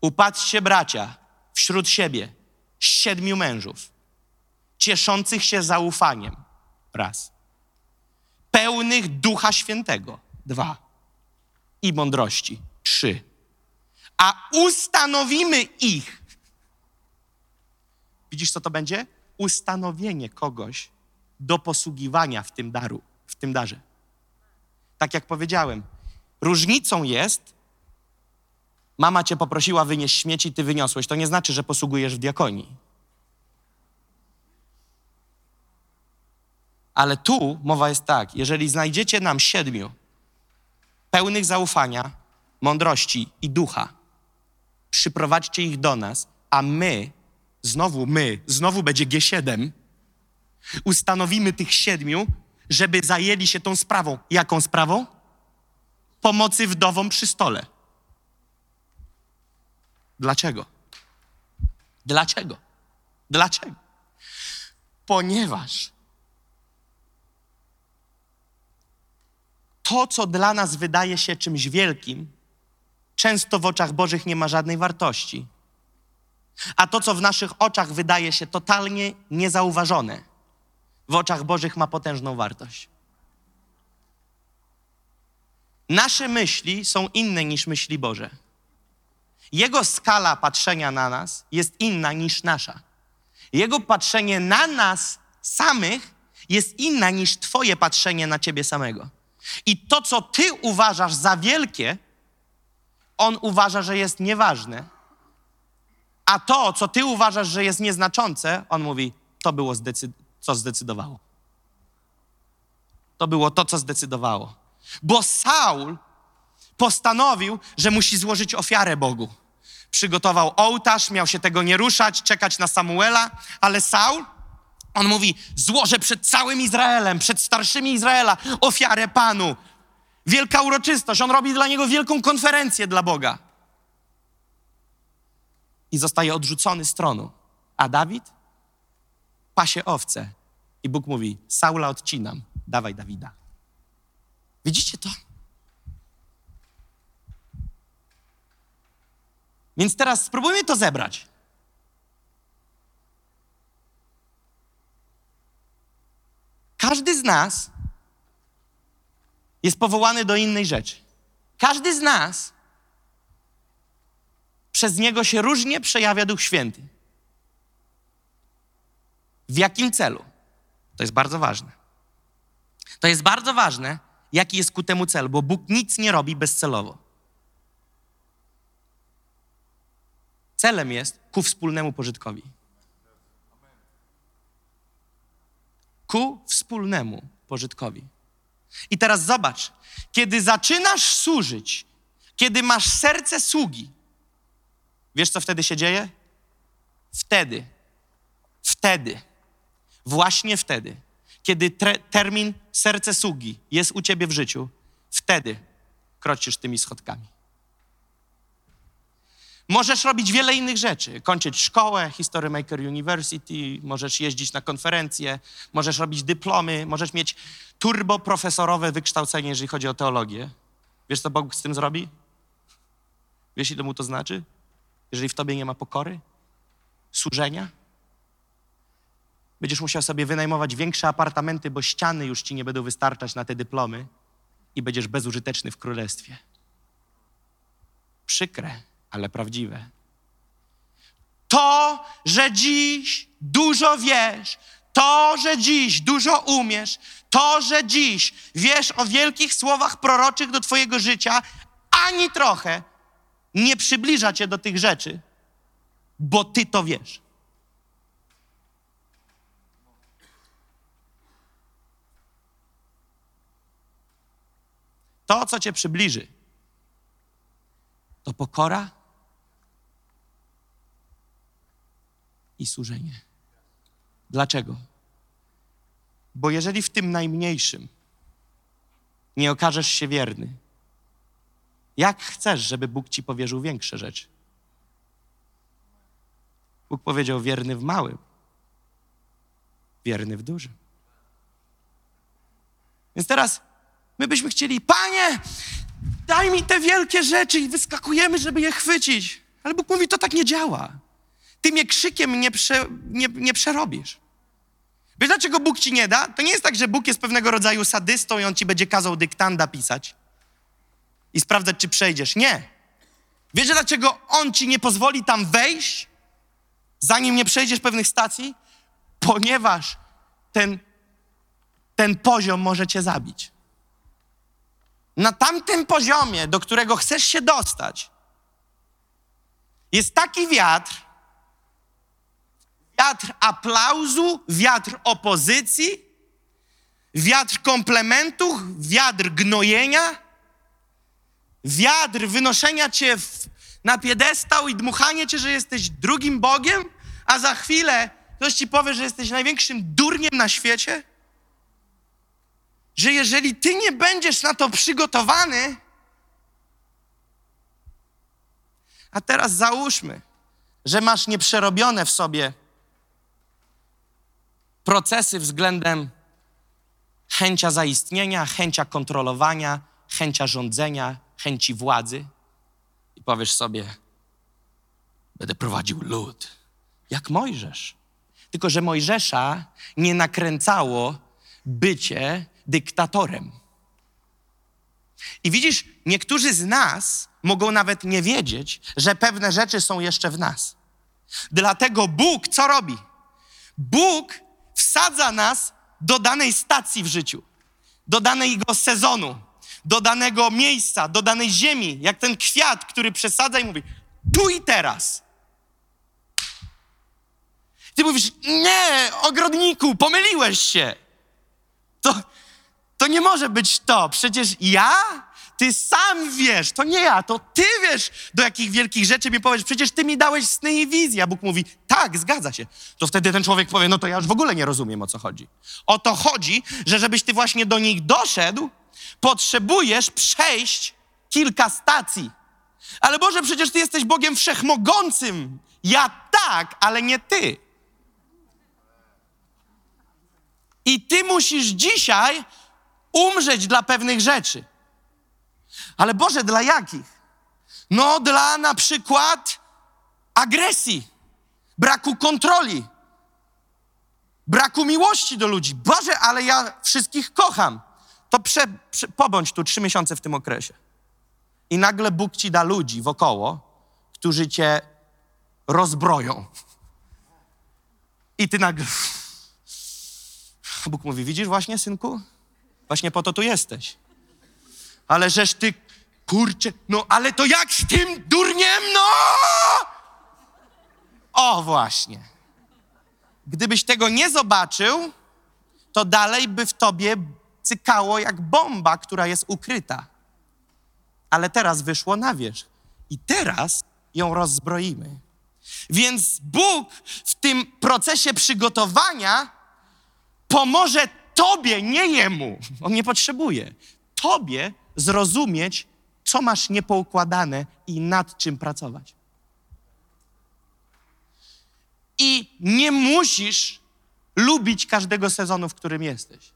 Speaker 2: Upatrzcie bracia wśród siebie siedmiu mężów, cieszących się zaufaniem. Raz. Pełnych Ducha Świętego. Dwa. I mądrości. Trzy. A ustanowimy ich. Widzisz, co to będzie? Ustanowienie kogoś do posługiwania w tym daru, w tym darze. Tak jak powiedziałem, różnicą jest, mama cię poprosiła wynieść śmieci, ty wyniosłeś. To nie znaczy, że posługujesz w diakonii. Ale tu mowa jest tak, jeżeli znajdziecie nam siedmiu pełnych zaufania, mądrości i ducha, przyprowadźcie ich do nas, a my, znowu my, znowu będzie G7, ustanowimy tych siedmiu, żeby zajęli się tą sprawą. Jaką sprawą? Pomocy wdowom przy stole. Dlaczego? Dlaczego? Dlaczego? Ponieważ to, co dla nas wydaje się czymś wielkim, często w oczach Bożych nie ma żadnej wartości. A to, co w naszych oczach wydaje się totalnie niezauważone, w oczach Bożych ma potężną wartość. Nasze myśli są inne niż myśli Boże. Jego skala patrzenia na nas jest inna niż nasza. Jego patrzenie na nas samych jest inna niż Twoje patrzenie na Ciebie samego. I to, co Ty uważasz za wielkie, On uważa, że jest nieważne. A to, co Ty uważasz, że jest nieznaczące, On mówi, to było, zdecyd- co zdecydowało. To było to, co zdecydowało. Bo Saul postanowił, że musi złożyć ofiarę Bogu. przygotował ołtarz, miał się tego nie ruszać, czekać na Samuela, ale Saul, on mówi, złożę przed całym Izraelem, przed starszymi Izraela ofiarę Panu. Wielka uroczystość, on robi dla niego wielką konferencję dla Boga. I zostaje odrzucony z tronu. A Dawid pasie owce. I Bóg mówi, Saula odcinam, dawaj Dawida. Widzicie to? Więc teraz spróbujmy to zebrać. Każdy z nas jest powołany do innej rzeczy. Każdy z nas przez niego się różnie przejawia Duch Święty. W jakim celu? To jest bardzo ważne. To jest bardzo ważne, jaki jest ku temu cel, bo Bóg nic nie robi bezcelowo. Celem jest ku wspólnemu pożytkowi. Ku wspólnemu pożytkowi. I teraz zobacz, kiedy zaczynasz służyć, kiedy masz serce sługi, wiesz co wtedy się dzieje? Wtedy, wtedy, właśnie wtedy, kiedy tre- termin serce sługi jest u ciebie w życiu, wtedy kroczysz tymi schodkami. Możesz robić wiele innych rzeczy. Kończyć szkołę, History Maker University, możesz jeździć na konferencje, możesz robić dyplomy, możesz mieć turboprofesorowe wykształcenie, jeżeli chodzi o teologię. Wiesz, co Bóg z tym zrobi? Wiesz, ile mu to znaczy? Jeżeli w tobie nie ma pokory, służenia, będziesz musiał sobie wynajmować większe apartamenty, bo ściany już ci nie będą wystarczać na te dyplomy i będziesz bezużyteczny w królestwie. Przykre ale prawdziwe. To, że dziś dużo wiesz, to, że dziś dużo umiesz, to, że dziś wiesz o wielkich słowach proroczych do Twojego życia, ani trochę nie przybliża Cię do tych rzeczy, bo Ty to wiesz. To, co Cię przybliży, to pokora i służenie. Dlaczego? Bo jeżeli w tym najmniejszym nie okażesz się wierny, jak chcesz, żeby Bóg ci powierzył większe rzeczy? Bóg powiedział: wierny w małym, wierny w dużym. Więc teraz my byśmy chcieli, Panie, daj mi te wielkie rzeczy i wyskakujemy, żeby je chwycić. Ale Bóg mówi: To tak nie działa. Ty mnie krzykiem nie, prze, nie, nie przerobisz. Wiesz, dlaczego Bóg ci nie da? To nie jest tak, że Bóg jest pewnego rodzaju sadystą i on ci będzie kazał dyktanda pisać i sprawdzać, czy przejdziesz. Nie. Wiesz, dlaczego on ci nie pozwoli tam wejść, zanim nie przejdziesz pewnych stacji? Ponieważ ten, ten poziom może cię zabić. Na tamtym poziomie, do którego chcesz się dostać, jest taki wiatr, wiatr aplauzu, wiatr opozycji, wiatr komplementów, wiatr gnojenia, wiatr wynoszenia cię w, na piedestał i dmuchanie cię, że jesteś drugim Bogiem, a za chwilę ktoś ci powie, że jesteś największym durniem na świecie? Że jeżeli ty nie będziesz na to przygotowany, a teraz załóżmy, że masz nieprzerobione w sobie procesy względem chęcia zaistnienia, chęcia kontrolowania, chęcia rządzenia, chęci władzy. I powiesz sobie, będę prowadził lud, jak Mojżesz. Tylko, że Mojżesza nie nakręcało bycie dyktatorem. I widzisz, niektórzy z nas mogą nawet nie wiedzieć, że pewne rzeczy są jeszcze w nas. Dlatego Bóg co robi? Bóg wsadza nas do danej stacji w życiu, do danego sezonu, do danego miejsca, do danej ziemi, jak ten kwiat, który przesadza i mówi: tu i teraz. Ty mówisz: Nie, ogrodniku, pomyliłeś się. To, to nie może być to. Przecież ja ty sam wiesz, to nie ja, to ty wiesz, do jakich wielkich rzeczy mi powiesz. Przecież ty mi dałeś sny i wizje. A Bóg mówi, tak, zgadza się. To wtedy ten człowiek powie, no to ja już w ogóle nie rozumiem, o co chodzi. O to chodzi, że żebyś ty właśnie do nich doszedł, potrzebujesz przejść kilka stacji. Ale Boże, przecież Ty jesteś Bogiem wszechmogącym. Ja tak, ale nie Ty. I Ty musisz dzisiaj umrzeć dla pewnych rzeczy. Ale Boże, dla jakich? No, dla na przykład agresji, braku kontroli, braku miłości do ludzi. Boże, ale ja wszystkich kocham. To prze, prze, pobądź tu trzy miesiące w tym okresie. I nagle Bóg ci da ludzi wokoło, którzy cię rozbroją. I ty nagle. Bóg mówi: Widzisz właśnie, synku? Właśnie po to tu jesteś. Ale żeż ty, kurczę, no ale to jak z tym durniem, no! O, właśnie. Gdybyś tego nie zobaczył, to dalej by w tobie cykało jak bomba, która jest ukryta ale teraz wyszło na wierzch. I teraz ją rozbroimy. Więc Bóg w tym procesie przygotowania pomoże Tobie, nie Jemu. On nie potrzebuje. Tobie zrozumieć, co masz niepoukładane i nad czym pracować. I nie musisz lubić każdego sezonu, w którym jesteś,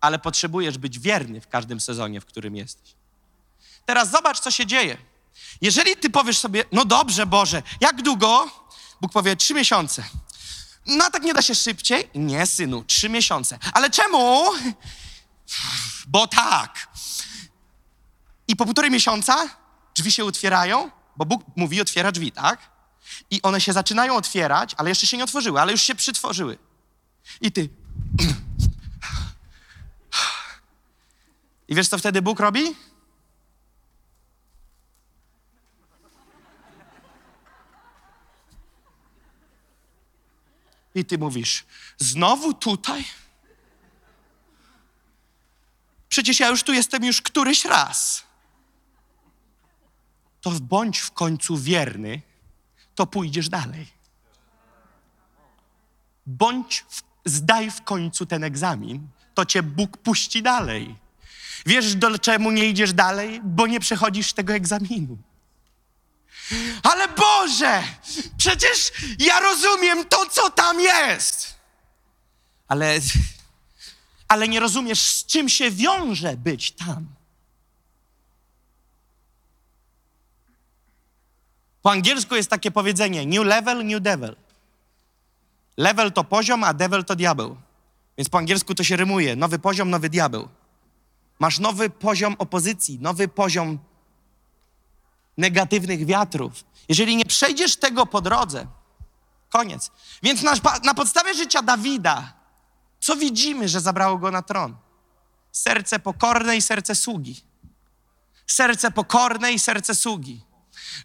Speaker 2: ale potrzebujesz być wierny w każdym sezonie, w którym jesteś. Teraz zobacz, co się dzieje. Jeżeli ty powiesz sobie, no dobrze, Boże, jak długo? Bóg powie, trzy miesiące. No tak nie da się szybciej? Nie, synu, trzy miesiące. Ale czemu? Bo tak. I po półtorej miesiąca drzwi się otwierają, bo Bóg mówi, otwiera drzwi, tak? I one się zaczynają otwierać, ale jeszcze się nie otworzyły, ale już się przytworzyły. I ty. I wiesz, co wtedy Bóg robi? I ty mówisz, znowu tutaj? Przecież ja już tu jestem już któryś raz. To bądź w końcu wierny, to pójdziesz dalej. Bądź, w, zdaj w końcu ten egzamin, to cię Bóg puści dalej. Wiesz, do czemu nie idziesz dalej? Bo nie przechodzisz tego egzaminu. Ale Boże, przecież ja rozumiem to, co tam jest. Ale, ale nie rozumiesz, z czym się wiąże być tam. Po angielsku jest takie powiedzenie: new level, new devil. Level to poziom, a devil to diabeł. Więc po angielsku to się rymuje: nowy poziom, nowy diabeł. Masz nowy poziom opozycji, nowy poziom negatywnych wiatrów. Jeżeli nie przejdziesz tego po drodze, koniec. Więc na, na podstawie życia Dawida, co widzimy, że zabrało go na tron? Serce pokorne i serce sługi. Serce pokorne i serce sługi.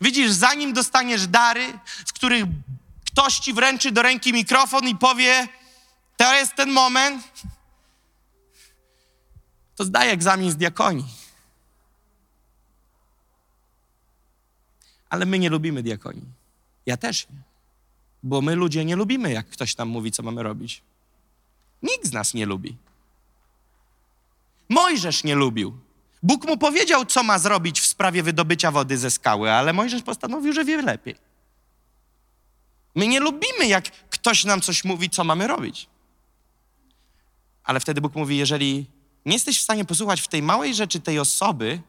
Speaker 2: Widzisz, zanim dostaniesz dary, w których ktoś ci wręczy do ręki mikrofon i powie: To jest ten moment, to zdaj egzamin z diakonii. Ale my nie lubimy diakonii. Ja też nie. Bo my ludzie nie lubimy, jak ktoś nam mówi, co mamy robić. Nikt z nas nie lubi. Mojżesz nie lubił. Bóg mu powiedział, co ma zrobić w sprawie wydobycia wody ze skały, ale Mojżesz postanowił, że wie lepiej. My nie lubimy, jak ktoś nam coś mówi, co mamy robić. Ale wtedy Bóg mówi: Jeżeli nie jesteś w stanie posłuchać w tej małej rzeczy tej osoby,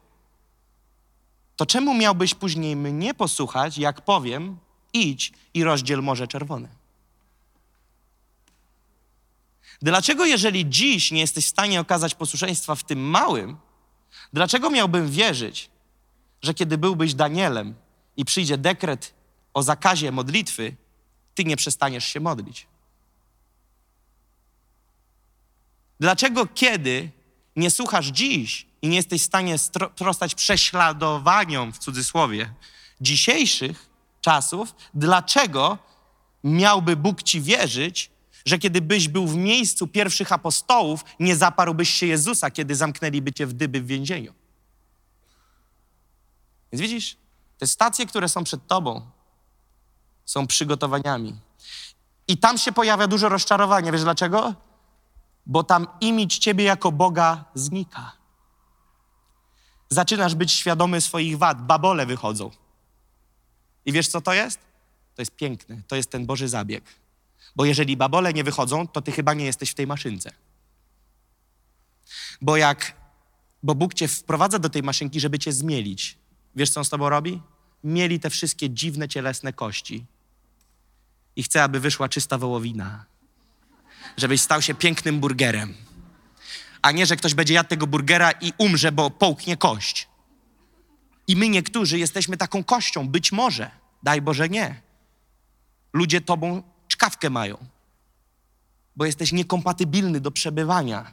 Speaker 2: to czemu miałbyś później mnie posłuchać, jak powiem, idź i rozdziel Morze Czerwone? Dlaczego, jeżeli dziś nie jesteś w stanie okazać posłuszeństwa w tym małym, dlaczego miałbym wierzyć, że kiedy byłbyś Danielem i przyjdzie dekret o zakazie modlitwy, ty nie przestaniesz się modlić? Dlaczego, kiedy nie słuchasz dziś i nie jesteś w stanie sprostać prześladowaniom, w cudzysłowie, dzisiejszych czasów, dlaczego miałby Bóg ci wierzyć, że kiedy byś był w miejscu pierwszych apostołów, nie zaparłbyś się Jezusa, kiedy zamknęliby cię w dyby w więzieniu? Więc widzisz, te stacje, które są przed tobą, są przygotowaniami. I tam się pojawia dużo rozczarowania. Wiesz dlaczego? Bo tam imić ciebie jako Boga znika. Zaczynasz być świadomy swoich wad, babole wychodzą. I wiesz co to jest? To jest piękne, to jest ten Boży zabieg. Bo jeżeli babole nie wychodzą, to ty chyba nie jesteś w tej maszynce. Bo jak, bo Bóg cię wprowadza do tej maszynki, żeby cię zmielić. Wiesz, co on z tobą robi? Mieli te wszystkie dziwne cielesne kości. I chce, aby wyszła czysta wołowina. Żebyś stał się pięknym burgerem. A nie, że ktoś będzie jadł tego burgera i umrze, bo połknie kość. I my niektórzy jesteśmy taką kością, być może. Daj Boże nie. Ludzie tobą czkawkę mają, bo jesteś niekompatybilny do przebywania.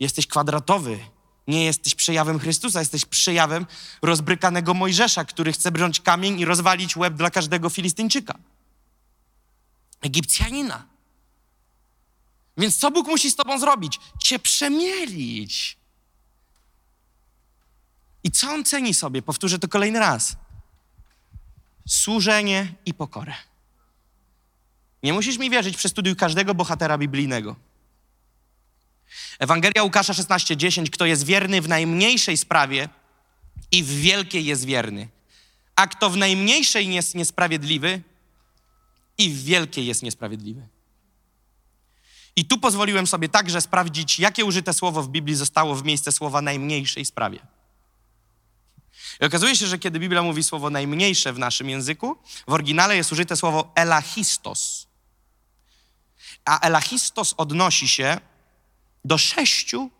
Speaker 2: Jesteś kwadratowy, nie jesteś przejawem Chrystusa, jesteś przejawem rozbrykanego Mojżesza, który chce brząć kamień i rozwalić łeb dla każdego Filistyńczyka. Egipcjanina. Więc co Bóg musi z tobą zrobić? Cię przemielić. I co on ceni sobie? Powtórzę to kolejny raz. Służenie i pokorę. Nie musisz mi wierzyć, przestudiuj każdego bohatera biblijnego. Ewangelia Łukasza 16:10. Kto jest wierny w najmniejszej sprawie i w wielkiej jest wierny. A kto w najmniejszej jest niesprawiedliwy i w wielkiej jest niesprawiedliwy. I tu pozwoliłem sobie także sprawdzić, jakie użyte słowo w Biblii zostało w miejsce słowa najmniejszej sprawie. I okazuje się, że kiedy Biblia mówi słowo najmniejsze w naszym języku, w oryginale jest użyte słowo elachistos. A elachistos odnosi się do sześciu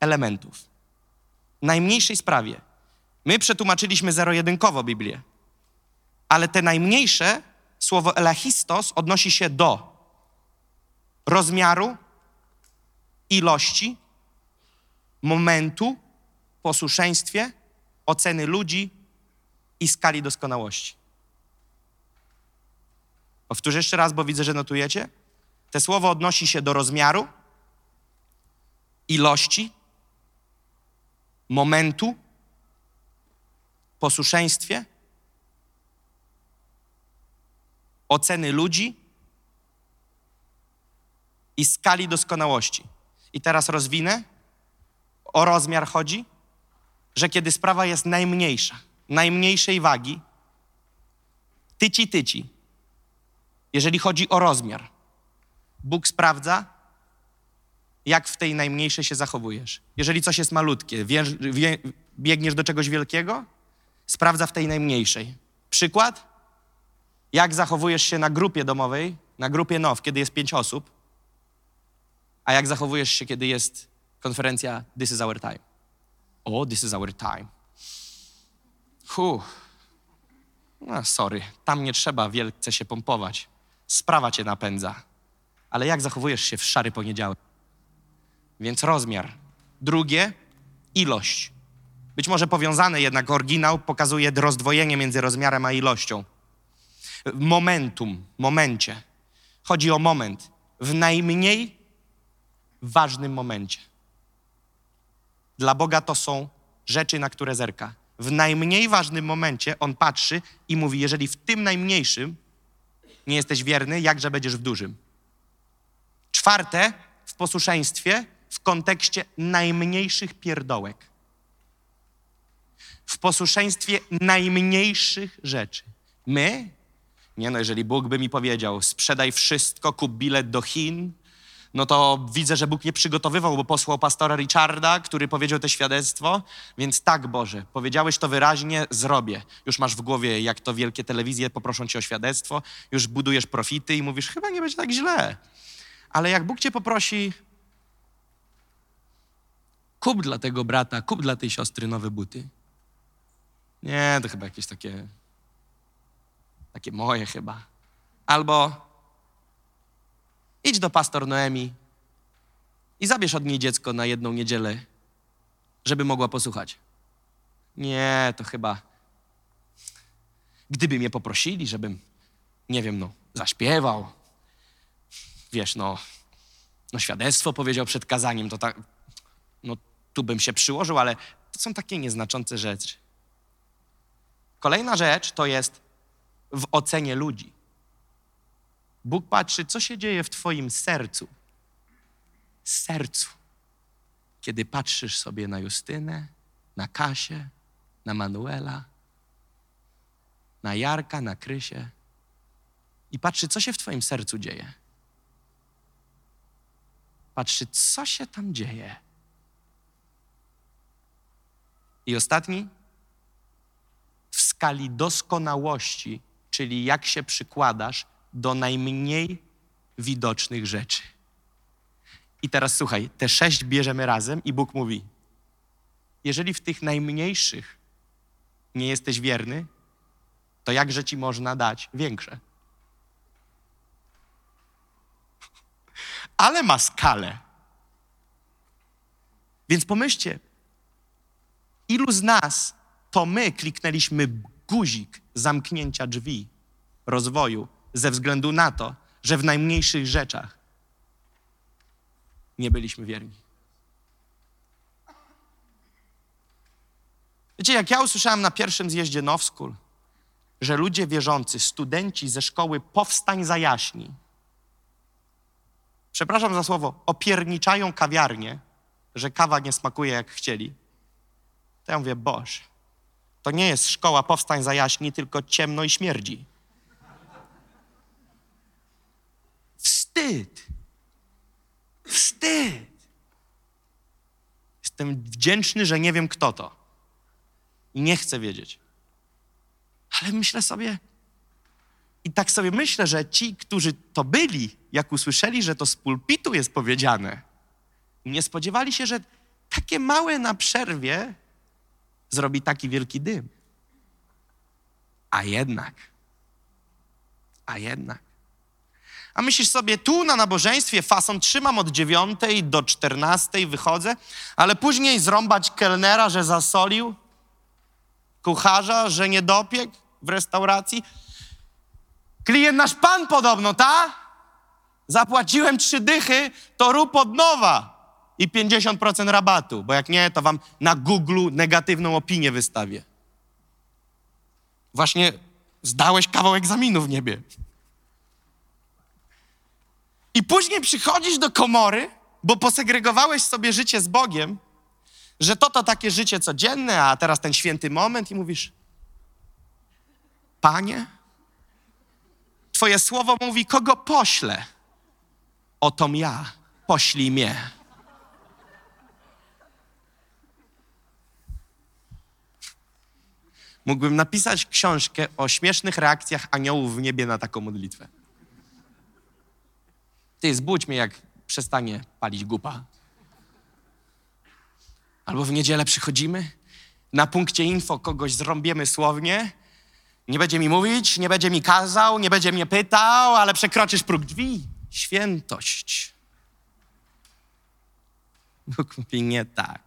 Speaker 2: elementów. Najmniejszej sprawie. My przetłumaczyliśmy zero-jedynkowo Biblię, ale te najmniejsze, słowo elachistos odnosi się do rozmiaru, ilości, momentu, posłuszeństwie, oceny ludzi i skali doskonałości. Powtórzę jeszcze raz, bo widzę, że notujecie. Te słowo odnosi się do rozmiaru, ilości, momentu, posłuszeństwie, oceny ludzi i skali doskonałości. I teraz rozwinę. O rozmiar chodzi, że kiedy sprawa jest najmniejsza, najmniejszej wagi, tyci, tyci, jeżeli chodzi o rozmiar, Bóg sprawdza, jak w tej najmniejszej się zachowujesz. Jeżeli coś jest malutkie, wie, wie, biegniesz do czegoś wielkiego, sprawdza w tej najmniejszej. Przykład? Jak zachowujesz się na grupie domowej, na grupie NOW, kiedy jest pięć osób, a jak zachowujesz się, kiedy jest konferencja This is our time. O, this is our time. Huh. No, sorry, tam nie trzeba wielce się pompować. Sprawa cię napędza. Ale jak zachowujesz się w szary poniedziałek? Więc rozmiar. Drugie, ilość. Być może powiązane, jednak oryginał pokazuje rozdwojenie między rozmiarem a ilością. Momentum, momencie. Chodzi o moment. W najmniej ważnym momencie. Dla Boga to są rzeczy, na które zerka. W najmniej ważnym momencie On patrzy i mówi: Jeżeli w tym najmniejszym nie jesteś wierny, jakże będziesz w dużym? Czwarte, w posłuszeństwie w kontekście najmniejszych pierdołek. W posłuszeństwie najmniejszych rzeczy. My? Nie no, jeżeli Bóg by mi powiedział, sprzedaj wszystko, kup bilet do Chin, no to widzę, że Bóg nie przygotowywał, bo posłał pastora Richarda, który powiedział to świadectwo. Więc tak, Boże, powiedziałeś to wyraźnie, zrobię. Już masz w głowie, jak to wielkie telewizje poproszą cię o świadectwo, już budujesz profity i mówisz, chyba nie będzie tak źle. Ale jak Bóg cię poprosi, kup dla tego brata, kup dla tej siostry nowe buty. Nie, to chyba jakieś takie, takie moje chyba. Albo idź do pastor Noemi i zabierz od niej dziecko na jedną niedzielę, żeby mogła posłuchać. Nie, to chyba. Gdyby mnie poprosili, żebym, nie wiem, no, zaśpiewał, wiesz, no, no świadectwo powiedział przed kazaniem, to tak, no tu bym się przyłożył, ale to są takie nieznaczące rzeczy. Kolejna rzecz to jest w ocenie ludzi. Bóg patrzy, co się dzieje w Twoim sercu. Sercu. Kiedy patrzysz sobie na Justynę, na Kasię, na Manuela, na Jarka, na Krysię i patrzy, co się w Twoim sercu dzieje. Patrzy, co się tam dzieje. I ostatni, w skali doskonałości, czyli jak się przykładasz do najmniej widocznych rzeczy. I teraz słuchaj, te sześć bierzemy razem i Bóg mówi: Jeżeli w tych najmniejszych nie jesteś wierny, to jakże ci można dać większe? Ale ma skalę. Więc pomyślcie, ilu z nas to my kliknęliśmy guzik zamknięcia drzwi rozwoju ze względu na to, że w najmniejszych rzeczach nie byliśmy wierni. Wiecie, jak ja usłyszałem na pierwszym zjeździe Now School, że ludzie wierzący, studenci ze szkoły Powstań Zajaśni, przepraszam za słowo, opierniczają kawiarnię, że kawa nie smakuje jak chcieli, to ja mówię, Boże, to nie jest szkoła Powstań Zajaśni, tylko ciemno i śmierdzi. Wstyd. Wstyd. Jestem wdzięczny, że nie wiem, kto to. I nie chcę wiedzieć. Ale myślę sobie, i tak sobie myślę, że ci, którzy to byli, jak usłyszeli, że to z pulpitu jest powiedziane, nie spodziewali się, że takie małe na przerwie zrobi taki wielki dym. A jednak, a jednak. A myślisz sobie, tu na nabożeństwie fason trzymam od dziewiątej do czternastej, wychodzę, ale później zrąbać kelnera, że zasolił, kucharza, że nie dopiekł w restauracji. Klient nasz pan podobno, ta? Zapłaciłem trzy dychy, to rób od nowa i 50% rabatu, bo jak nie, to wam na Google negatywną opinię wystawię. Właśnie zdałeś kawał egzaminu w niebie. I później przychodzisz do komory, bo posegregowałeś sobie życie z Bogiem, że to to takie życie codzienne, a teraz ten święty moment i mówisz: Panie, Twoje słowo mówi, kogo poślę? Otom ja, poślij mnie. Mógłbym napisać książkę o śmiesznych reakcjach aniołów w niebie na taką modlitwę. Ty, zbudź mnie, jak przestanie palić gupa. Albo w niedzielę przychodzimy, na punkcie info kogoś zrąbiemy słownie, nie będzie mi mówić, nie będzie mi kazał, nie będzie mnie pytał, ale przekroczysz próg drzwi. Świętość. Bóg mówi nie tak.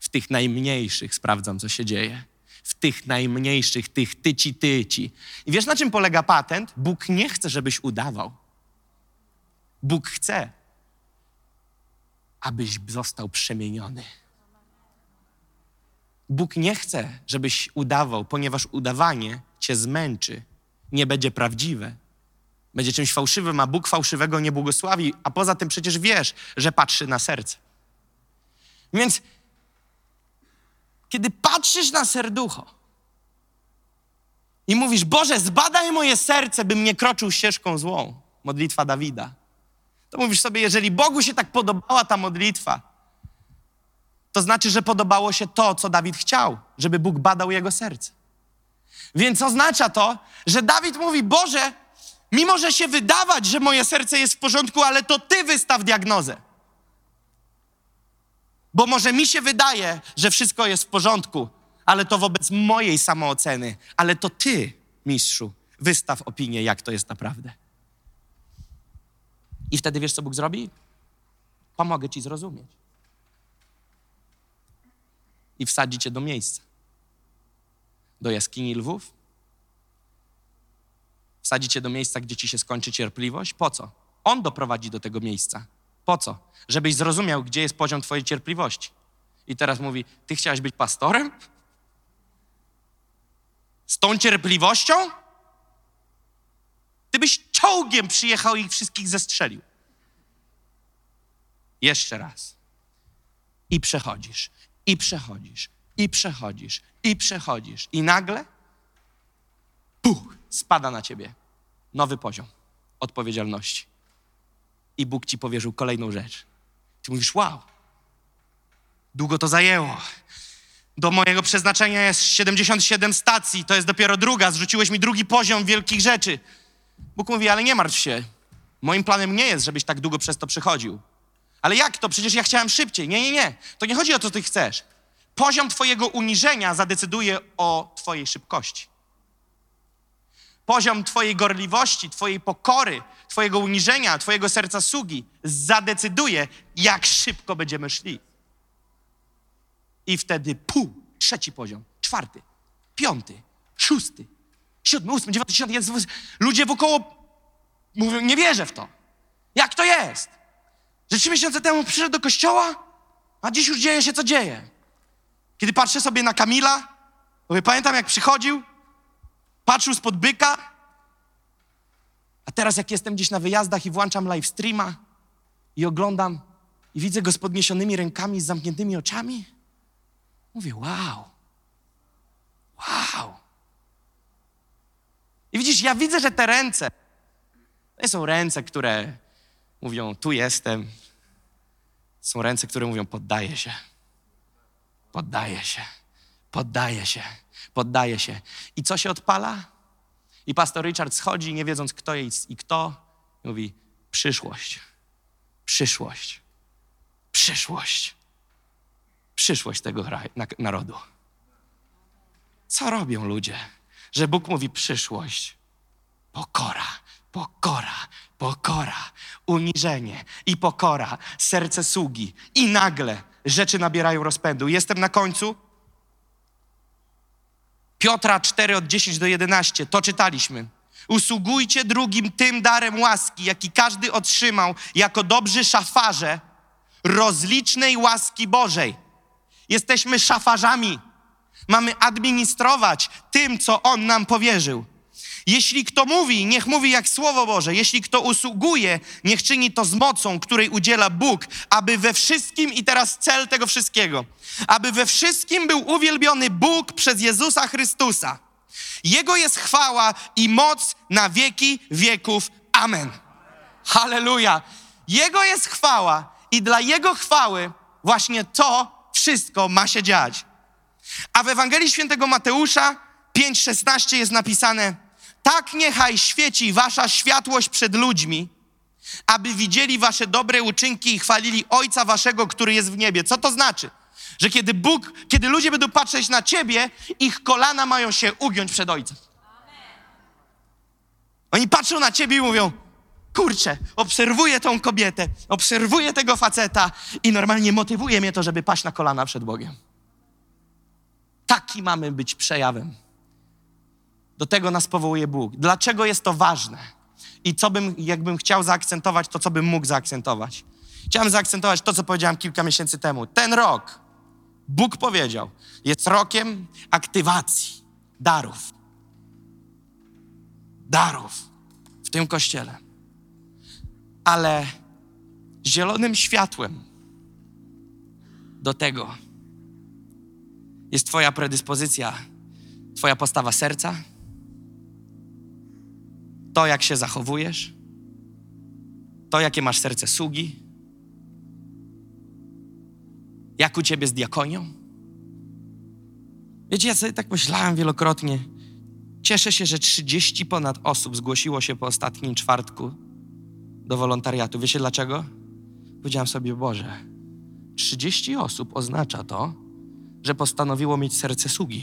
Speaker 2: W tych najmniejszych sprawdzam, co się dzieje. W tych najmniejszych, tych tyci, tyci. I wiesz, na czym polega patent? Bóg nie chce, żebyś udawał. Bóg chce, abyś został przemieniony. Bóg nie chce, żebyś udawał, ponieważ udawanie cię zmęczy, nie będzie prawdziwe. Będzie czymś fałszywym, a Bóg fałszywego nie błogosławi, a poza tym przecież wiesz, że patrzy na serce. Więc kiedy patrzysz na serducho i mówisz, Boże, zbadaj moje serce, bym nie kroczył ścieżką złą, modlitwa Dawida, to mówisz sobie, jeżeli Bogu się tak podobała ta modlitwa, to znaczy, że podobało się to, co Dawid chciał, żeby Bóg badał jego serce. Więc oznacza to, że Dawid mówi: Boże, mimo że się wydawać, że moje serce jest w porządku, ale to Ty wystaw diagnozę. Bo może mi się wydaje, że wszystko jest w porządku, ale to wobec mojej samooceny, ale to Ty, mistrzu, wystaw opinię, jak to jest naprawdę. I wtedy wiesz, co Bóg zrobi? Pomogę Ci zrozumieć i wsadzi cię do miejsca. Do jaskini lwów. Wsadzi cię do miejsca, gdzie ci się skończy cierpliwość. Po co? On doprowadzi do tego miejsca. Po co? Żebyś zrozumiał, gdzie jest poziom twojej cierpliwości. I teraz mówi, ty chciałeś być pastorem? Z tą cierpliwością? Ty byś czołgiem przyjechał i ich wszystkich zestrzelił. Jeszcze raz. I przechodzisz, i przechodzisz, i przechodzisz, i przechodzisz. I nagle, puch, spada na ciebie nowy poziom odpowiedzialności. I Bóg ci powierzył kolejną rzecz. Ty mówisz, wow, długo to zajęło. Do mojego przeznaczenia jest 77 stacji, to jest dopiero druga, zrzuciłeś mi drugi poziom wielkich rzeczy. Bóg mówi, ale nie martw się. Moim planem nie jest, żebyś tak długo przez to przechodził. Ale jak to? Przecież ja chciałem szybciej. Nie, nie, nie. To nie chodzi o to, co ty chcesz. Poziom twojego uniżenia zadecyduje o twojej szybkości. Poziom twojej gorliwości, twojej pokory, twojego uniżenia, twojego serca sługi zadecyduje, jak szybko będziemy szli. I wtedy pół, trzeci poziom, czwarty, piąty, szósty, siódmy, ósmy, dziewiąty, dziesiąty, jeden. Ludzie wokoło mówią, nie wierzę w to. Jak to jest? Że trzy miesiące temu przyszedł do kościoła, a dziś już dzieje się, co dzieje. Kiedy patrzę sobie na Kamila, mówię, pamiętam jak przychodził, patrzył spod byka, a teraz jak jestem gdzieś na wyjazdach i włączam live streama i oglądam i widzę go z podniesionymi rękami, z zamkniętymi oczami, mówię, wow, wow. I widzisz, ja widzę, że te ręce, to nie są ręce, które mówią, tu jestem. Są ręce, które mówią, poddaję się. Poddaję się. Poddaję się. Poddaję się. I co się odpala? I pastor Richard schodzi, nie wiedząc kto jest i kto, mówi, przyszłość. Przyszłość. Przyszłość. Przyszłość tego narodu. Co robią ludzie? Że Bóg mówi przyszłość. Pokora, pokora, pokora, uniżenie i pokora, serce sługi. I nagle rzeczy nabierają rozpędu. Jestem na końcu. Piotra 4 od 10 do 11, to czytaliśmy. Usługujcie drugim tym darem łaski, jaki każdy otrzymał jako dobrzy szafarze rozlicznej łaski Bożej. Jesteśmy szafarzami. Mamy administrować tym, co On nam powierzył. Jeśli kto mówi, niech mówi jak Słowo Boże. Jeśli kto usługuje, niech czyni to z mocą, której udziela Bóg, aby we wszystkim, i teraz cel tego wszystkiego, aby we wszystkim był uwielbiony Bóg przez Jezusa Chrystusa. Jego jest chwała i moc na wieki wieków. Amen. Halleluja. Jego jest chwała i dla Jego chwały właśnie to wszystko ma się dziać. A w Ewangelii Świętego Mateusza 5,16 jest napisane: Tak niechaj świeci wasza światłość przed ludźmi, aby widzieli wasze dobre uczynki i chwalili Ojca waszego, który jest w niebie. Co to znaczy? Że kiedy Bóg, kiedy ludzie będą patrzeć na ciebie, ich kolana mają się ugiąć przed Ojcem. Oni patrzą na ciebie i mówią: Kurczę, obserwuję tą kobietę, obserwuję tego faceta i normalnie motywuje mnie to, żeby paść na kolana przed Bogiem. Taki mamy być przejawem. Do tego nas powołuje Bóg. Dlaczego jest to ważne? I co bym, jakbym chciał zaakcentować, to co bym mógł zaakcentować? Chciałem zaakcentować to, co powiedziałem kilka miesięcy temu. Ten rok, Bóg powiedział, jest rokiem aktywacji darów. Darów w tym kościele. Ale zielonym światłem do tego jest Twoja predyspozycja, Twoja postawa serca, to jak się zachowujesz, to jakie masz serce sługi, jak u Ciebie z diakonią. Wiecie, ja sobie tak myślałem wielokrotnie. Cieszę się, że 30 ponad osób zgłosiło się po ostatnim czwartku do wolontariatu. Wiecie dlaczego? Powiedziałem sobie, Boże, 30 osób oznacza to, że postanowiło mieć serce sługi.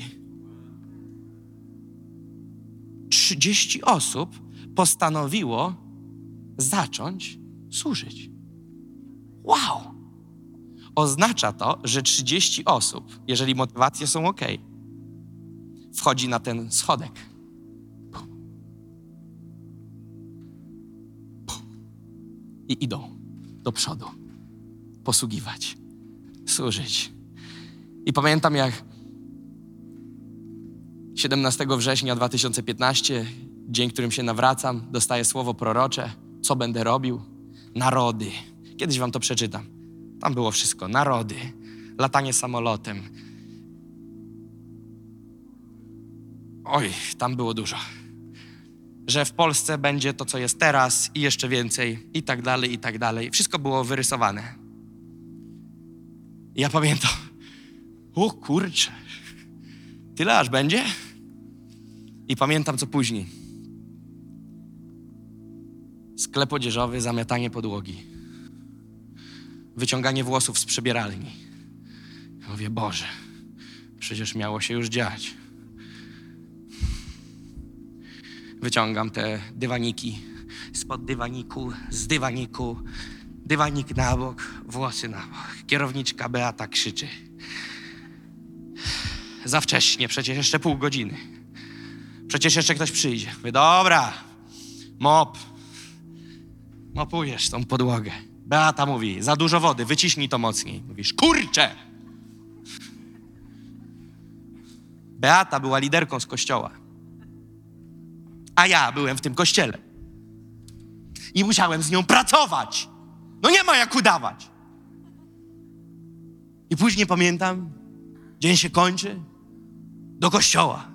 Speaker 2: 30 osób postanowiło zacząć służyć. Wow! Oznacza to, że 30 osób, jeżeli motywacje są ok, wchodzi na ten schodek. I idą do przodu, posługiwać, służyć. I pamiętam, jak 17 września 2015, dzień, którym się nawracam, dostaję słowo prorocze, co będę robił. Narody. Kiedyś wam to przeczytam. Tam było wszystko. Narody, latanie samolotem. Oj, tam było dużo. Że w Polsce będzie to, co jest teraz i jeszcze więcej, i tak dalej, i tak dalej. Wszystko było wyrysowane. Ja pamiętam. O kurczę. Tyle aż będzie? I pamiętam, co później. Sklep odzieżowy, zamiatanie podłogi. Wyciąganie włosów z przebieralni. Mówię, Boże, przecież miało się już dziać. Wyciągam te dywaniki spod dywaniku, z dywaniku, dywanik na bok, włosy na bok. Kierowniczka Beata krzyczy. Za wcześnie, przecież jeszcze pół godziny. Przecież jeszcze ktoś przyjdzie. Mówię, dobra, mop. Mopujesz tą podłogę. Beata mówi, za dużo wody, wyciśnij to mocniej. Mówisz, kurczę! Beata była liderką z kościoła. A ja byłem w tym kościele. I musiałem z nią pracować. No nie ma jak udawać. I później pamiętam, dzień się kończy, do kościoła.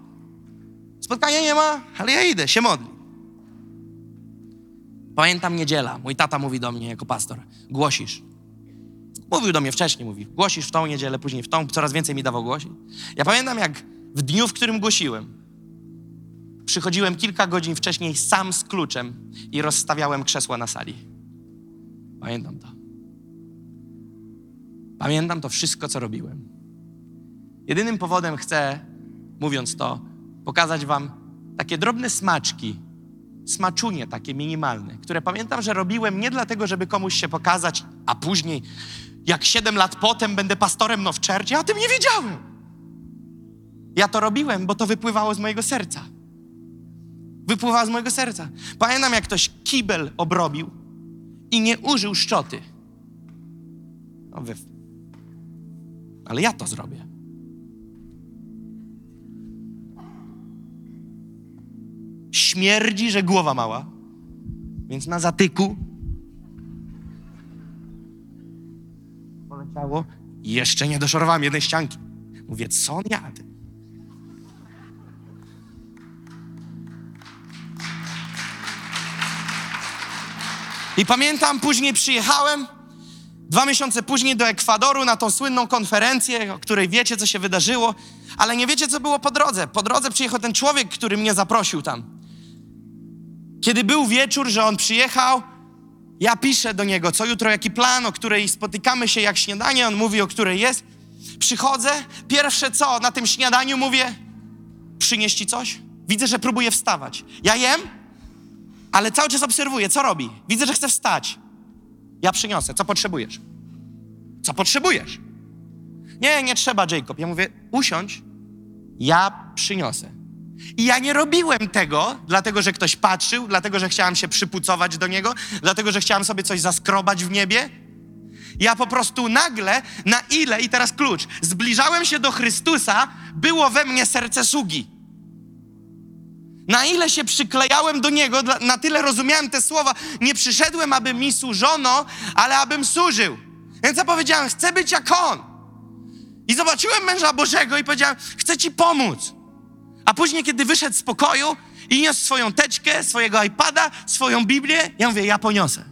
Speaker 2: Spotkania nie ma, ale ja idę, się modli. Pamiętam niedziela. Mój tata mówi do mnie jako pastor: głosisz. Mówił do mnie wcześniej, mówi: głosisz w tą niedzielę, później w tą, coraz więcej mi dawał głosić. Ja pamiętam, jak w dniu, w którym głosiłem, przychodziłem kilka godzin wcześniej sam z kluczem i rozstawiałem krzesła na sali. Pamiętam to. Pamiętam to wszystko, co robiłem. Jedynym powodem chcę, mówiąc to, pokazać Wam takie drobne smaczki, smaczunie takie minimalne, które pamiętam, że robiłem nie dlatego, żeby komuś się pokazać, a później, jak siedem lat potem będę pastorem no w o tym nie wiedziałem. Ja to robiłem, bo to wypływało z mojego serca. Wypływało z mojego serca. Pamiętam, jak ktoś kibel obrobił i nie użył szczoty. No wy... Ale ja to zrobię. Śmierdzi, że głowa mała, więc na zatyku poleciało. Jeszcze nie doszorowałem jednej ścianki. Mówię, co on jadł? I pamiętam, później przyjechałem, dwa miesiące później do Ekwadoru na tą słynną konferencję, o której wiecie, co się wydarzyło, ale nie wiecie, co było po drodze. Po drodze przyjechał ten człowiek, który mnie zaprosił tam. Kiedy był wieczór, że on przyjechał, ja piszę do niego, co jutro, jaki plan, o której spotykamy się jak śniadanie, on mówi, o której jest. Przychodzę, pierwsze co, na tym śniadaniu mówię, przynieś ci coś? Widzę, że próbuje wstawać. Ja jem, ale cały czas obserwuję, co robi. Widzę, że chce wstać. Ja przyniosę. Co potrzebujesz? Co potrzebujesz? Nie, nie trzeba, Jacob. Ja mówię, usiądź, ja przyniosę. I ja nie robiłem tego, dlatego że ktoś patrzył, dlatego że chciałam się przypucować do niego, dlatego że chciałam sobie coś zaskrobać w niebie. Ja po prostu nagle, na ile, i teraz klucz, zbliżałem się do Chrystusa, było we mnie serce sługi. Na ile się przyklejałem do Niego, na tyle rozumiałem te słowa. Nie przyszedłem, aby mi służono, ale abym służył. Więc ja powiedziałem, chcę być jak On. I zobaczyłem męża Bożego i powiedziałem, chcę Ci pomóc. A później, kiedy wyszedł z pokoju i niósł swoją teczkę, swojego iPada, swoją Biblię, ja mówię, ja poniosę.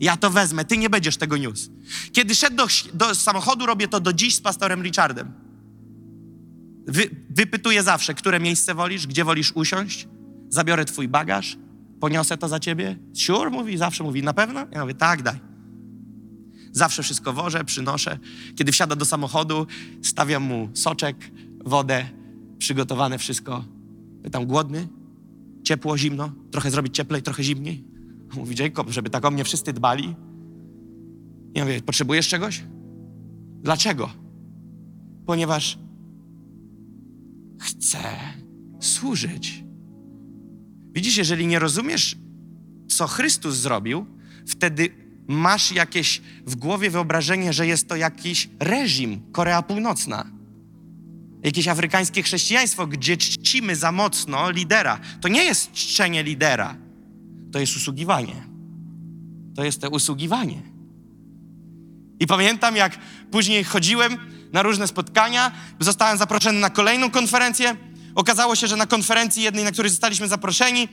Speaker 2: Ja to wezmę, ty nie będziesz tego niósł. Kiedy szedł do, do samochodu, robię to do dziś z pastorem Richardem. Wy, wypytuję zawsze, które miejsce wolisz, gdzie wolisz usiąść, zabiorę twój bagaż, poniosę to za ciebie. Sure, mówi, zawsze mówi, na pewno? Ja mówię, tak, daj. Zawsze wszystko wożę, przynoszę. Kiedy wsiada do samochodu, stawiam mu soczek, wodę, przygotowane wszystko. Pytam, głodny? Ciepło, zimno? Trochę zrobić cieplej, trochę zimniej? Mówi Jacob, żeby tak o mnie wszyscy dbali. Ja mówię, potrzebujesz czegoś? Dlaczego? Ponieważ chcę służyć. Widzisz, jeżeli nie rozumiesz, co Chrystus zrobił, wtedy masz jakieś w głowie wyobrażenie, że jest to jakiś reżim, Korea Północna Jakieś afrykańskie chrześcijaństwo, gdzie czcimy za mocno lidera. To nie jest czczenie lidera, to jest usługiwanie. To jest to usługiwanie. I pamiętam, jak później chodziłem na różne spotkania, zostałem zaproszony na kolejną konferencję. Okazało się, że na konferencji jednej, na której zostaliśmy zaproszeni,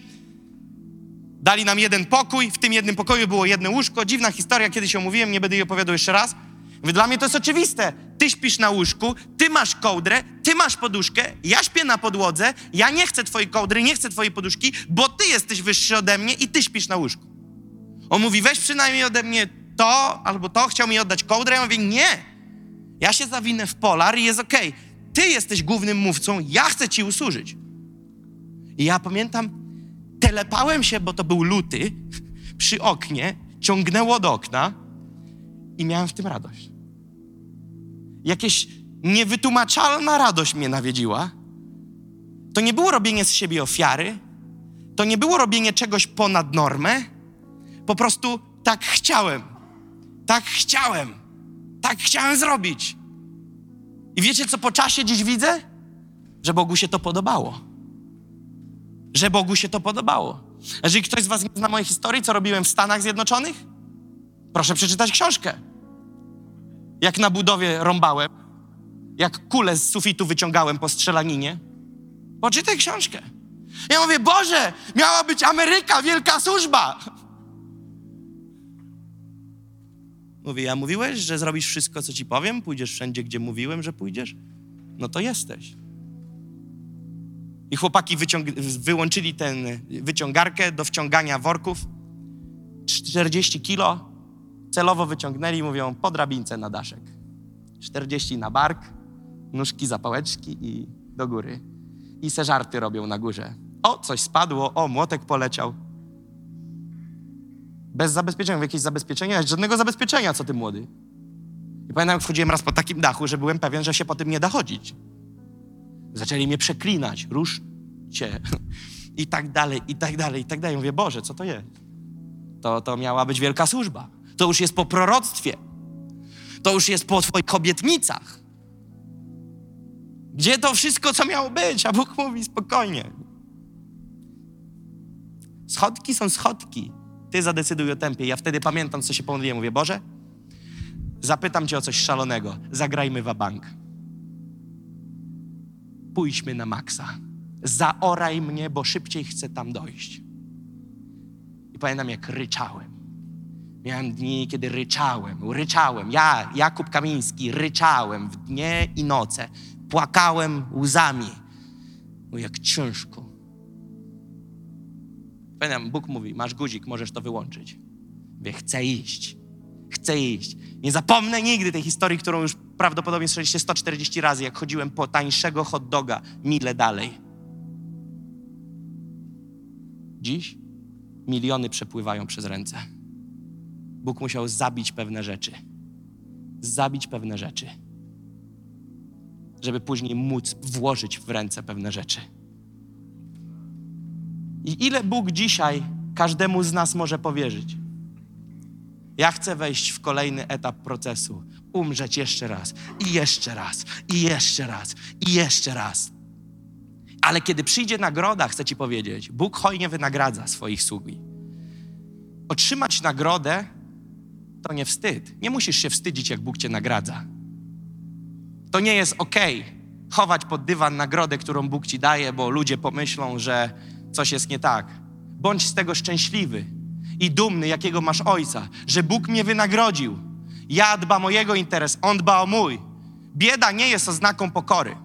Speaker 2: dali nam jeden pokój. W tym jednym pokoju było jedno łóżko. Dziwna historia, kiedyś ją mówiłem, nie będę jej opowiadał jeszcze raz. Mówię, dla mnie to jest oczywiste. Ty śpisz na łóżku, ty masz kołdrę, ty masz poduszkę, ja śpię na podłodze, ja nie chcę twojej kołdry, nie chcę twojej poduszki, bo ty jesteś wyższy ode mnie i ty śpisz na łóżku. On mówi, weź przynajmniej ode mnie to albo to, chciał mi oddać kołdrę. Ja mówię, nie. Ja się zawinę w polar i jest okej. Okay. Ty jesteś głównym mówcą, ja chcę ci usłużyć. I ja pamiętam, telepałem się, bo to był luty, przy oknie, ciągnęło do okna i miałem w tym radość. Jakieś niewytłumaczalna radość mnie nawiedziła. To nie było robienie z siebie ofiary, to nie było robienie czegoś ponad normę. Po prostu tak chciałem. Tak chciałem. Tak chciałem zrobić. I wiecie, co po czasie dziś widzę? Że Bogu się to podobało. Że Bogu się to podobało. Jeżeli ktoś z Was nie zna mojej historii, co robiłem w Stanach Zjednoczonych, proszę przeczytać książkę. Jak na budowie rąbałem, jak kulę z sufitu wyciągałem po strzelaninie. Poczytaj książkę. Ja mówię, Boże, miała być Ameryka, wielka służba. Mówi, ja mówiłeś, że zrobisz wszystko, co ci powiem? Pójdziesz wszędzie, gdzie mówiłem, że pójdziesz? No to jesteś. I chłopaki wyłączyli tę wyciągarkę do wciągania worków. 40 kilo celowo wyciągnęli mówią po drabince na daszek. 40 na bark, nóżki za pałeczki i do góry. I se żarty robią na górze. O, coś spadło, o, młotek poleciał. Bez zabezpieczenia, w jakieś zabezpieczenia? Żadnego zabezpieczenia, co ty młody. I pamiętam, jak wchodziłem raz po takim dachu, że byłem pewien, że się po tym nie da chodzić. Zaczęli mnie przeklinać, rusz cię i tak dalej, i tak dalej, i tak dalej. Mówię, Boże, co to jest? To, to miała być wielka służba. To już jest po proroctwie. To już jest po twoich obietnicach. Gdzie to wszystko, co miało być? A Bóg mówi spokojnie. Schodki są schodki. Ty zadecyduj o tempie. Ja wtedy pamiętam, co się pomodliłem. Mówię, Boże, zapytam Cię o coś szalonego. Zagrajmy w bank. Pójdźmy na maksa. Zaoraj mnie, bo szybciej chcę tam dojść. I pamiętam, jak ryczałem. Miałem dni, kiedy ryczałem, ryczałem. Ja, Jakub Kamiński, ryczałem w dnie i noce. Płakałem łzami. O, jak ciężko. Pamiętam, Bóg mówi, masz guzik, możesz to wyłączyć. Wie, chcę iść. Chcę iść. Nie zapomnę nigdy tej historii, którą już prawdopodobnie słyszeliście 140 razy, jak chodziłem po tańszego hot doga mile dalej. Dziś miliony przepływają przez ręce. Bóg musiał zabić pewne rzeczy. Zabić pewne rzeczy. Żeby później móc włożyć w ręce pewne rzeczy. I ile Bóg dzisiaj każdemu z nas może powierzyć? Ja chcę wejść w kolejny etap procesu, umrzeć jeszcze raz, i jeszcze raz, i jeszcze raz, i jeszcze raz. Ale kiedy przyjdzie nagroda, chcę Ci powiedzieć, Bóg hojnie wynagradza swoich sługi. Otrzymać nagrodę to nie wstyd. Nie musisz się wstydzić, jak Bóg Cię nagradza. To nie jest ok chować pod dywan nagrodę, którą Bóg Ci daje, bo ludzie pomyślą, że coś jest nie tak. Bądź z tego szczęśliwy i dumny, jakiego masz ojca, że Bóg mnie wynagrodził. Ja dbam o jego interes, on dba o mój. Bieda nie jest oznaką pokory.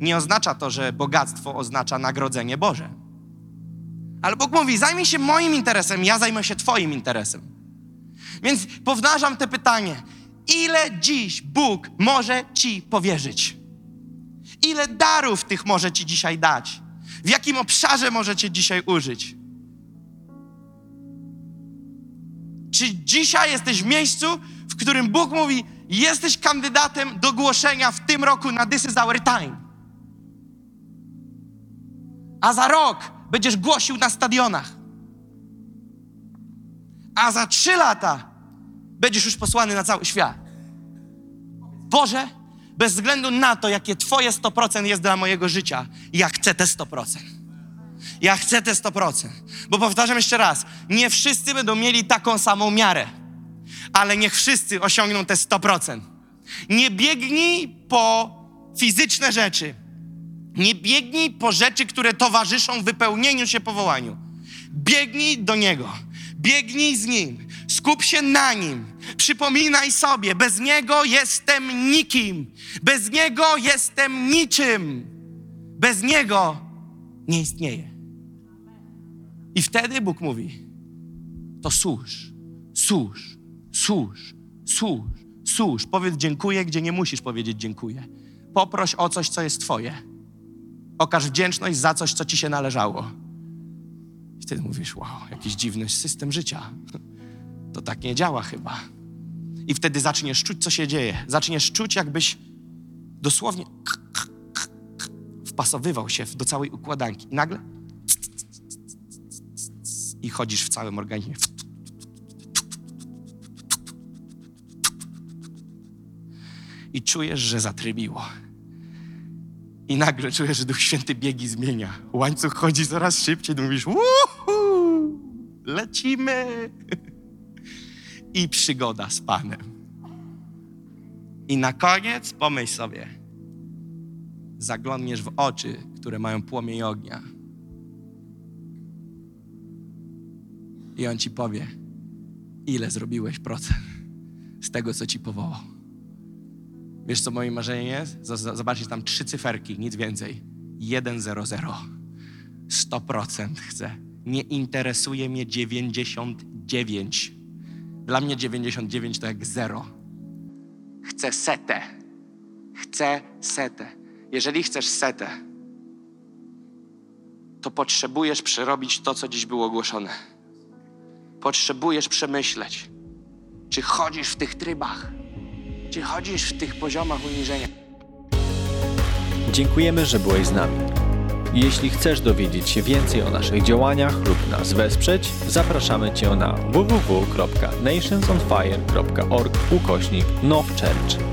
Speaker 2: Nie oznacza to, że bogactwo oznacza nagrodzenie Boże. Ale Bóg mówi: zajmij się moim interesem, ja zajmę się Twoim interesem. Więc powtarzam te pytanie: ile dziś Bóg może Ci powierzyć? Ile darów tych może Ci dzisiaj dać? W jakim obszarze możecie dzisiaj użyć? Czy dzisiaj jesteś w miejscu, w którym Bóg mówi, jesteś kandydatem do głoszenia w tym roku na This is our time? A za rok będziesz głosił na stadionach. A za trzy lata będziesz już posłany na cały świat. Boże, Bez względu na to, jakie Twoje 100% jest dla mojego życia, ja chcę te 100%. Ja chcę te 100%. Bo powtarzam jeszcze raz, nie wszyscy będą mieli taką samą miarę, ale niech wszyscy osiągną te 100%. Nie biegnij po fizyczne rzeczy. Nie biegnij po rzeczy, które towarzyszą wypełnieniu się powołaniu. Biegnij do Niego. Biegnij z Nim. Skup się na Nim. Przypominaj sobie, bez Niego jestem nikim. Bez Niego jestem niczym. Bez Niego nie istnieje. I wtedy Bóg mówi: To służ, służ, służ, służ, służ. Powiedz dziękuję, gdzie nie musisz powiedzieć dziękuję. Poproś o coś, co jest Twoje. Okaż wdzięczność za coś, co Ci się należało. I wtedy mówisz: Wow, jakiś dziwny system życia. To tak nie działa chyba. I wtedy zaczniesz czuć, co się dzieje. Zaczniesz czuć, jakbyś dosłownie wpasowywał się do całej układanki. I nagle i chodzisz w całym organizmie. I czujesz, że zatrybiło. I nagle czujesz, że Duch Święty biegi zmienia. Łańcuch chodzi coraz szybciej, mówisz, Uhu, lecimy. I przygoda z Panem. I na koniec pomyśl sobie, zaglądniesz w oczy, które mają płomień ognia. I on ci powie, ile zrobiłeś procent z tego, co ci powołał. Wiesz, co moje marzenie jest? Zobaczyć tam trzy cyferki, nic więcej. 100. 100% chcę. Nie interesuje mnie 99. Dla mnie 99 to jak zero. Chcę setę. Chcę setę. Jeżeli chcesz setę, to potrzebujesz przerobić to, co dziś było ogłoszone. Potrzebujesz przemyśleć, czy chodzisz w tych trybach, czy chodzisz w tych poziomach uniżenia.
Speaker 1: Dziękujemy, że byłeś z nami. Jeśli chcesz dowiedzieć się więcej o naszych działaniach lub nas wesprzeć, zapraszamy Cię na www.nationsonfire.org ukośnik nowchurch.